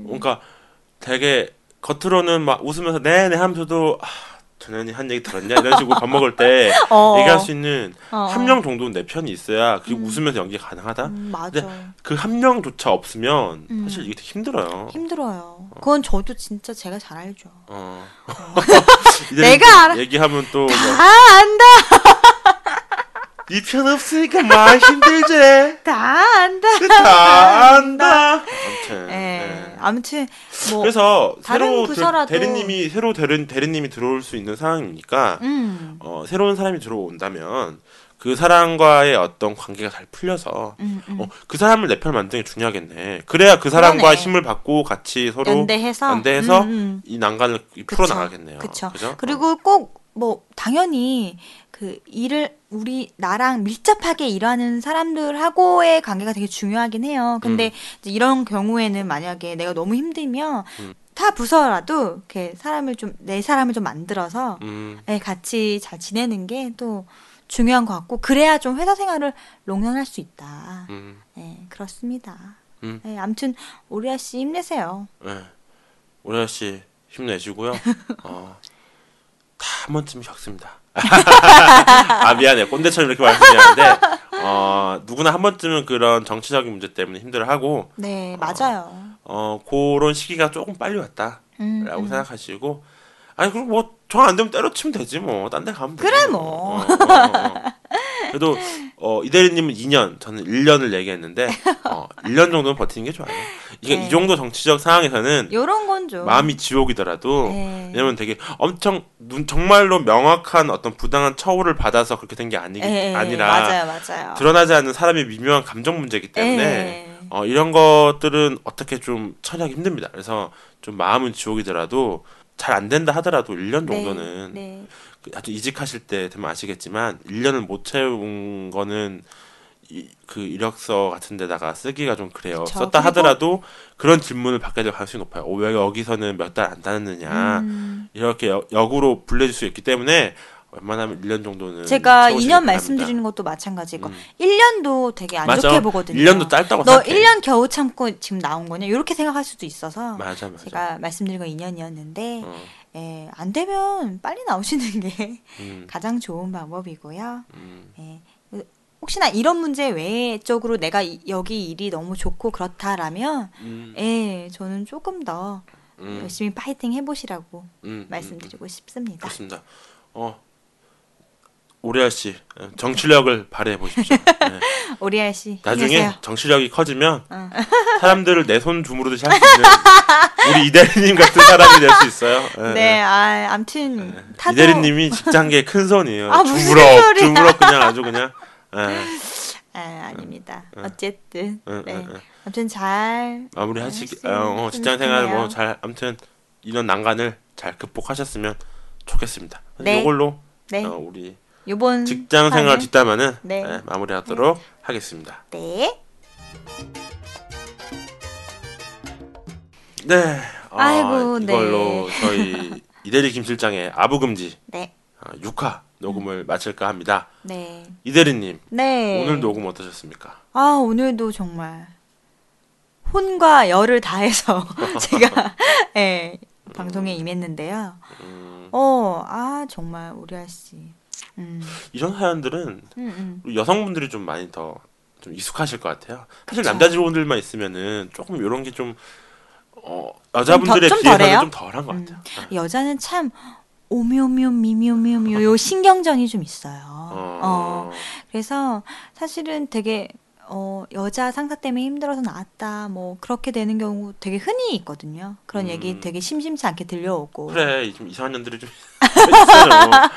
그러니까 되게 겉으로는 막 웃으면서 네네 하면서도 아, 전현이 한 얘기 들었냐 이런 식으로 밥 먹을 때 어, 얘기할 수 있는 어, 한명 정도는 내 편이 있어야 그 음. 웃으면서 연기 가능하다. 음, 맞아. 그 한 명조차 없으면 음. 사실 이게 되게 힘들어요. 힘들어요. 그건 저도 진짜 제가 잘 알죠. 어. 이제 내가 알아. 얘기하면 또 뭐, 다 안다. 니편 없으니까 많이 힘들지. 다 안다. 다 안다. 아무튼. 예. 네. 아무튼 뭐 그래서 새로 들- 부서라도- 대리님이 새로 대리, 대리님이 들어올 수 있는 상황이니까 음. 어, 새로운 사람이 들어온다면 그 사람과의 어떤 관계가 잘 풀려서 음, 음. 어, 그 사람을 내 편 만드는 게 중요하겠네. 그래야 그 사람과 그러네. 힘을 받고 같이 서로 연대해서 연대해서 음, 음. 이 난간을. 풀어 나가겠네요. 그쵸. 그죠? 그리고 꼭뭐 당연히 그 일을 우리 나랑 밀접하게 일하는 사람들하고의 관계가 되게 중요하긴 해요. 근데 음. 이런 경우에는 만약에 내가 너무 힘들면 음. 타 부서라도 이렇게 사람을 좀 내 사람을 좀 만들어서 음, 예, 같이 잘 지내는 게 또 중요한 것 같고 그래야 좀 회사 생활을 롱런할 수 있다. 음. 네, 그렇습니다. 음. 네, 아무튼 오리아 씨 힘내세요. 네. 오리아 씨 힘내시고요. 어, 다 한 번쯤 겪습니다. 아 미안해 꼰대처럼 이렇게 말씀드렸는데 어, 누구나 한 번쯤은 그런 정치적인 문제 때문에 힘들어하고 네, 맞아요. 어 그런 시기가 조금 빨리 왔다라고 음, 음. 생각하시고 아니 그럼 뭐 정 안 되면 때려치면 되지 뭐 딴 데 가면 되지 그래, 뭐. 어, 어, 어. 그래도 어, 이대리님은 2년 저는 1년을 얘기했는데 어, 1년 정도는 버티는 게 좋아요. 이게 네. 이 정도 정치적 상황에서는 요런 건 좀. 마음이 지옥이더라도 네. 왜냐면 되게 엄청 눈 정말로 명확한 어떤 부당한 처우를 받아서 그렇게 된 게 아니 예, 예, 아니라 맞아요, 맞아요. 드러나지 않는 사람의 미묘한 감정 문제이기 때문에 예. 어, 이런 것들은 어떻게 좀 처리하기 힘듭니다. 그래서 좀 마음은 지옥이더라도 잘 안 된다 하더라도 1년 네, 정도는 네. 그 아주 이직하실 때 되면 아시겠지만 1년을 못 채운 거는 이, 그 이력서 같은 데다가 쓰기가 좀 그래요. 그쵸. 썼다 하더라도 그런 질문을 받게 될 가능성이 높아요. 어, 왜 여기서는 몇 달 안 다녔느냐. 음, 이렇게 역, 역으로 불려질 수 있기 때문에 웬만하면 1년 정도는 제가 채우시길 2년 바랍니다. 말씀드리는 것도 마찬가지고 음. 1년도 되게 안 맞아. 좋게 보거든요. 1년도 짧다고 너 생각해. 1년 겨우 참고 지금 나온 거냐? 이렇게 생각할 수도 있어서 맞아 맞아. 제가 말씀드린 건 2년이었는데 어, 예, 안 되면 빨리 나오시는 게 음, 가장 좋은 방법이고요. 음, 예. 혹시나 이런 문제 외적으로 내가 이- 여기 일이 너무 좋고 그렇다라면 음, 예, 저는 조금 더 음, 열심히 파이팅 해보시라고 음, 음, 말씀드리고 싶습니다. 좋습니다. 어 오리아 씨 어, 정치력을 발휘해 보십시오. 네. 오리알 씨 나중에 힘내세요. 정치력이 커지면 응. 사람들을 내 손 주무르듯이 할 수 있는 우리 이대리님 같은 사람이 될 수 있어요. 예, 네, 예. 아, 암튼 타도 이대리님이 직장계의 큰 손이에요. 아, 주무럭. 주무럭 그냥 아주 그냥. 예. 아, 아닙니다. 응. 어쨌든 응, 네. 아무튼 잘 마무리하시기 네, 어, 어, 직장 생활 재밌겠네요. 뭐잘 아무튼 이런 난간을 잘 극복하셨으면 좋겠습니다. 네. 이걸로 네. 어, 우리 요번 직장 생활 뒷담화는 네. 예, 마무리하도록 하겠습니다. 네. 네. 어, 아이고, 네. 이걸로 저희 이대리 김 실장의 아부금지 네. 어, 6화 녹음을 마칠까 합니다. 네. 이대리님 네. 오늘 녹음 어떠셨습니까? 아, 오늘도 정말 혼과 열을 다해서 제가 예, 방송에 임했는데요. 음, 어, 아, 정말 오리아 씨. 음. 이런 사연들은 음, 음. 여성분들이 좀 많이 더 좀 익숙하실 것 같아요. 사실 그쵸. 남자 직원들만 있으면은 조금 이런 게 좀 어, 여자분들에 좀 비해서는 덜해요? 좀 덜한 것 음. 같아요. 여자는 참 오묘묘 미묘묘묘 요 신경전이 좀 있어요. 어, 어. 그래서 사실은 되게 어, 여자 상사 때문에 힘들어서 나왔다. 뭐 그렇게 되는 경우 되게 흔히 있거든요. 그런 음. 얘기 되게 심심치 않게 들려오고. 그래 이- 좀 이상한 년들이 좀 있어요. 아,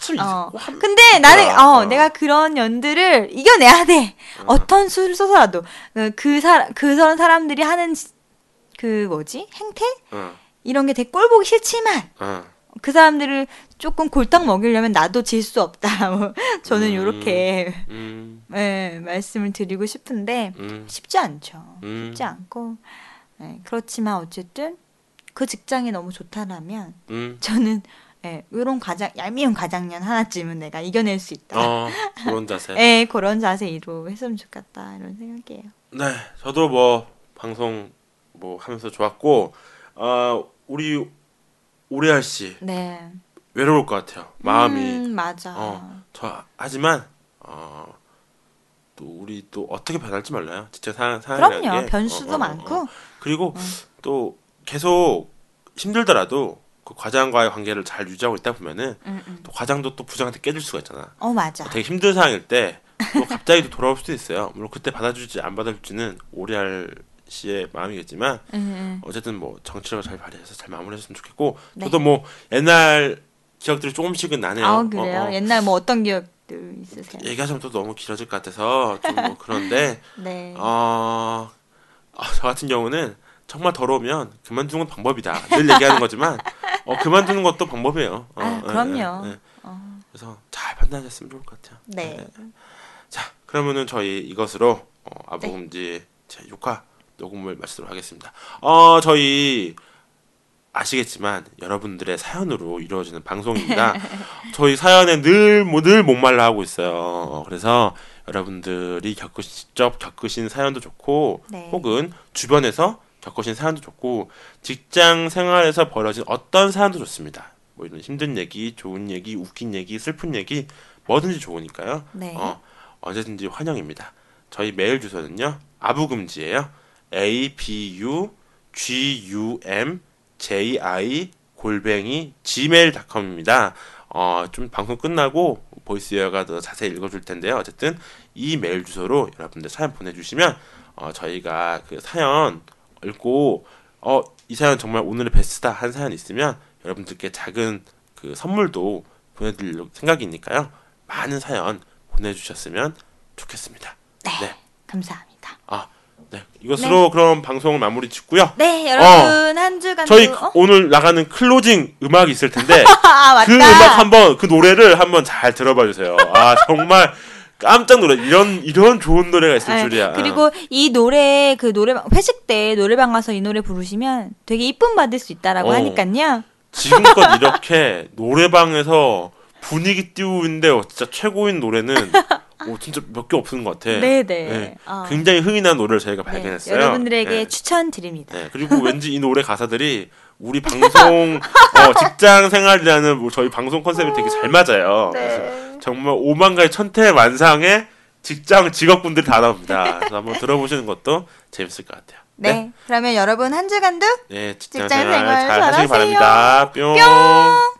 참 어. 이- 한- 근데 나는. 어, 어. 내가 그런 연들을 이겨내야 돼. 어. 어떤 수를 써서라도 그- 그 사람 그런 사람들이 하는 지- 그 뭐지 행태 어, 이런 게 되게 꼴 보기 싫지만 어. 그 사람들을 조금 골탕 먹이려면 나도 질 수 없다. 뭐 저는 음. 이렇게 음, 예, 말씀을 드리고 싶은데 음, 쉽지 않죠. 음. 쉽지 않고 예, 그렇지만 어쨌든 그 직장이 너무 좋다라면 음. 저는 예, 이런 가장 얄미운 가장년 하나쯤은 내가 이겨낼 수 있다. 어, 그런 자세. 예, 그런 자세로 했으면 좋겠다 이런 생각이에요. 네, 저도 뭐 방송 뭐 하면서 좋았고, 어, 우리 오래할 씨 네. 외로울 것 같아요. 마음이. 음, 맞아. 어, 저 하지만 어, 또 우리 또 어떻게 변할지 몰라요. 진짜 사, 사람이라는 그럼요. 게. 변수도 어, 어, 어, 많고. 어. 그리고 음. 또 계속 힘들더라도 그 과장과의 관계를 잘 유지하고 있다 보면은 음, 음. 또 과장도 또 부장한테 깨질 수가 있잖아. 어, 맞아. 되게 힘든 상황일 때 또 갑자기 또 돌아올 수도 있어요. 물론 그때 받아줄지 안 받아줄지는 오리알 씨의 마음이겠지만 음, 음. 어쨌든 뭐 정치력을 잘 발휘해서 잘 마무리했으면 좋겠고 네. 저도 뭐 옛날 기억들이 조금씩은 나네요. 아, 그래요? 어, 어. 옛날 뭐 어떤 기억들 있으세요? 얘기하자면 또 너무 길어질 것 같아서 좀 뭐 그런데 네. 어, 아, 저 같은 경우는 정말 더러우면 그만두는 건 방법이다. 늘 얘기하는 거지만 어, 그만두는 것도 방법이에요. 어, 아, 예, 그럼요. 예, 예. 어, 그래서 잘 판단하셨으면 좋을 것 같아요. 네. 자, 그러면은 저희 이것으로 어, 네. 아부금지 제 6화 녹음을 마치도록 하겠습니다. 어, 저희 아시겠지만 여러분들의 사연으로 이루어지는 방송입니다. 저희 사연에 늘, 뭐, 늘 목말라 하고 있어요. 그래서 여러분들이 겪으 직접 겪으신 사연도 좋고 네. 혹은 주변에서 겪으신 사연도 좋고 직장 생활에서 벌어진 어떤 사연도 좋습니다. 뭐 이런 힘든 얘기, 좋은 얘기, 웃긴 얘기, 슬픈 얘기 뭐든지 좋으니까요. 네. 어, 언제든지 환영입니다. 저희 메일 주소는요. 아부금지예요. A b u g u m j i 골뱅이 gmail.com입니다. 어, 좀 방송 끝나고 보이스웨어가 더 자세히 읽어줄 텐데요. 어쨌든 이 메일 주소로 여러분들 사연 보내주시면 어, 저희가 그 사연 읽고 어, 이 사연 정말 오늘의 베스트다 한 사연 있으면 여러분들께 작은 그 선물도 보내드릴 생각이니까요. 많은 사연 보내주셨으면 좋겠습니다. 네. 네. 감사합니다. 아, 네. 이것으로 그럼 방송을 마무리 짓고요. 네, 여러분 한 주간도 어. 저희 어? 오늘 나가는 closing 음악이 있을 텐데 아. 그 음악 한번 그 노래를 한번 잘 들어봐 주세요. 아 정말 깜짝 놀라 이런 이런 좋은 노래가 있을 네, 줄이야. 그리고 이 노래 그 노래방 회식 때 노래방 가서 이 노래 부르시면 되게 이쁨 받을 수 있다라고 어. 하니까요. 지금껏 이렇게 노래방에서 분위기 띄우는데 진짜 최고인 노래는 오, 진짜 몇 개 없는 것 같아. 네, 네. 네. 어. 굉장히 흥이 난 노래를 저희가 네, 발견했어요. 여러분들에게 네. 추천드립니다. 네, 그리고 왠지 이 노래 가사들이 우리 방송 어, 직장 생활이라는 뭐 저희 방송 컨셉이 되게 잘 맞아요. 네. 그래서 정말 오만가의 천태만상의 직장 직업군들이 다 나옵니다. 그래서 한번 들어보시는 것도 재밌을 것 같아요. 네. 그러면 여러분 한 주간도 네, 직장, 직장 생활, 잘 잘하세요. 하시기 바랍니다. 뿅. 뿅!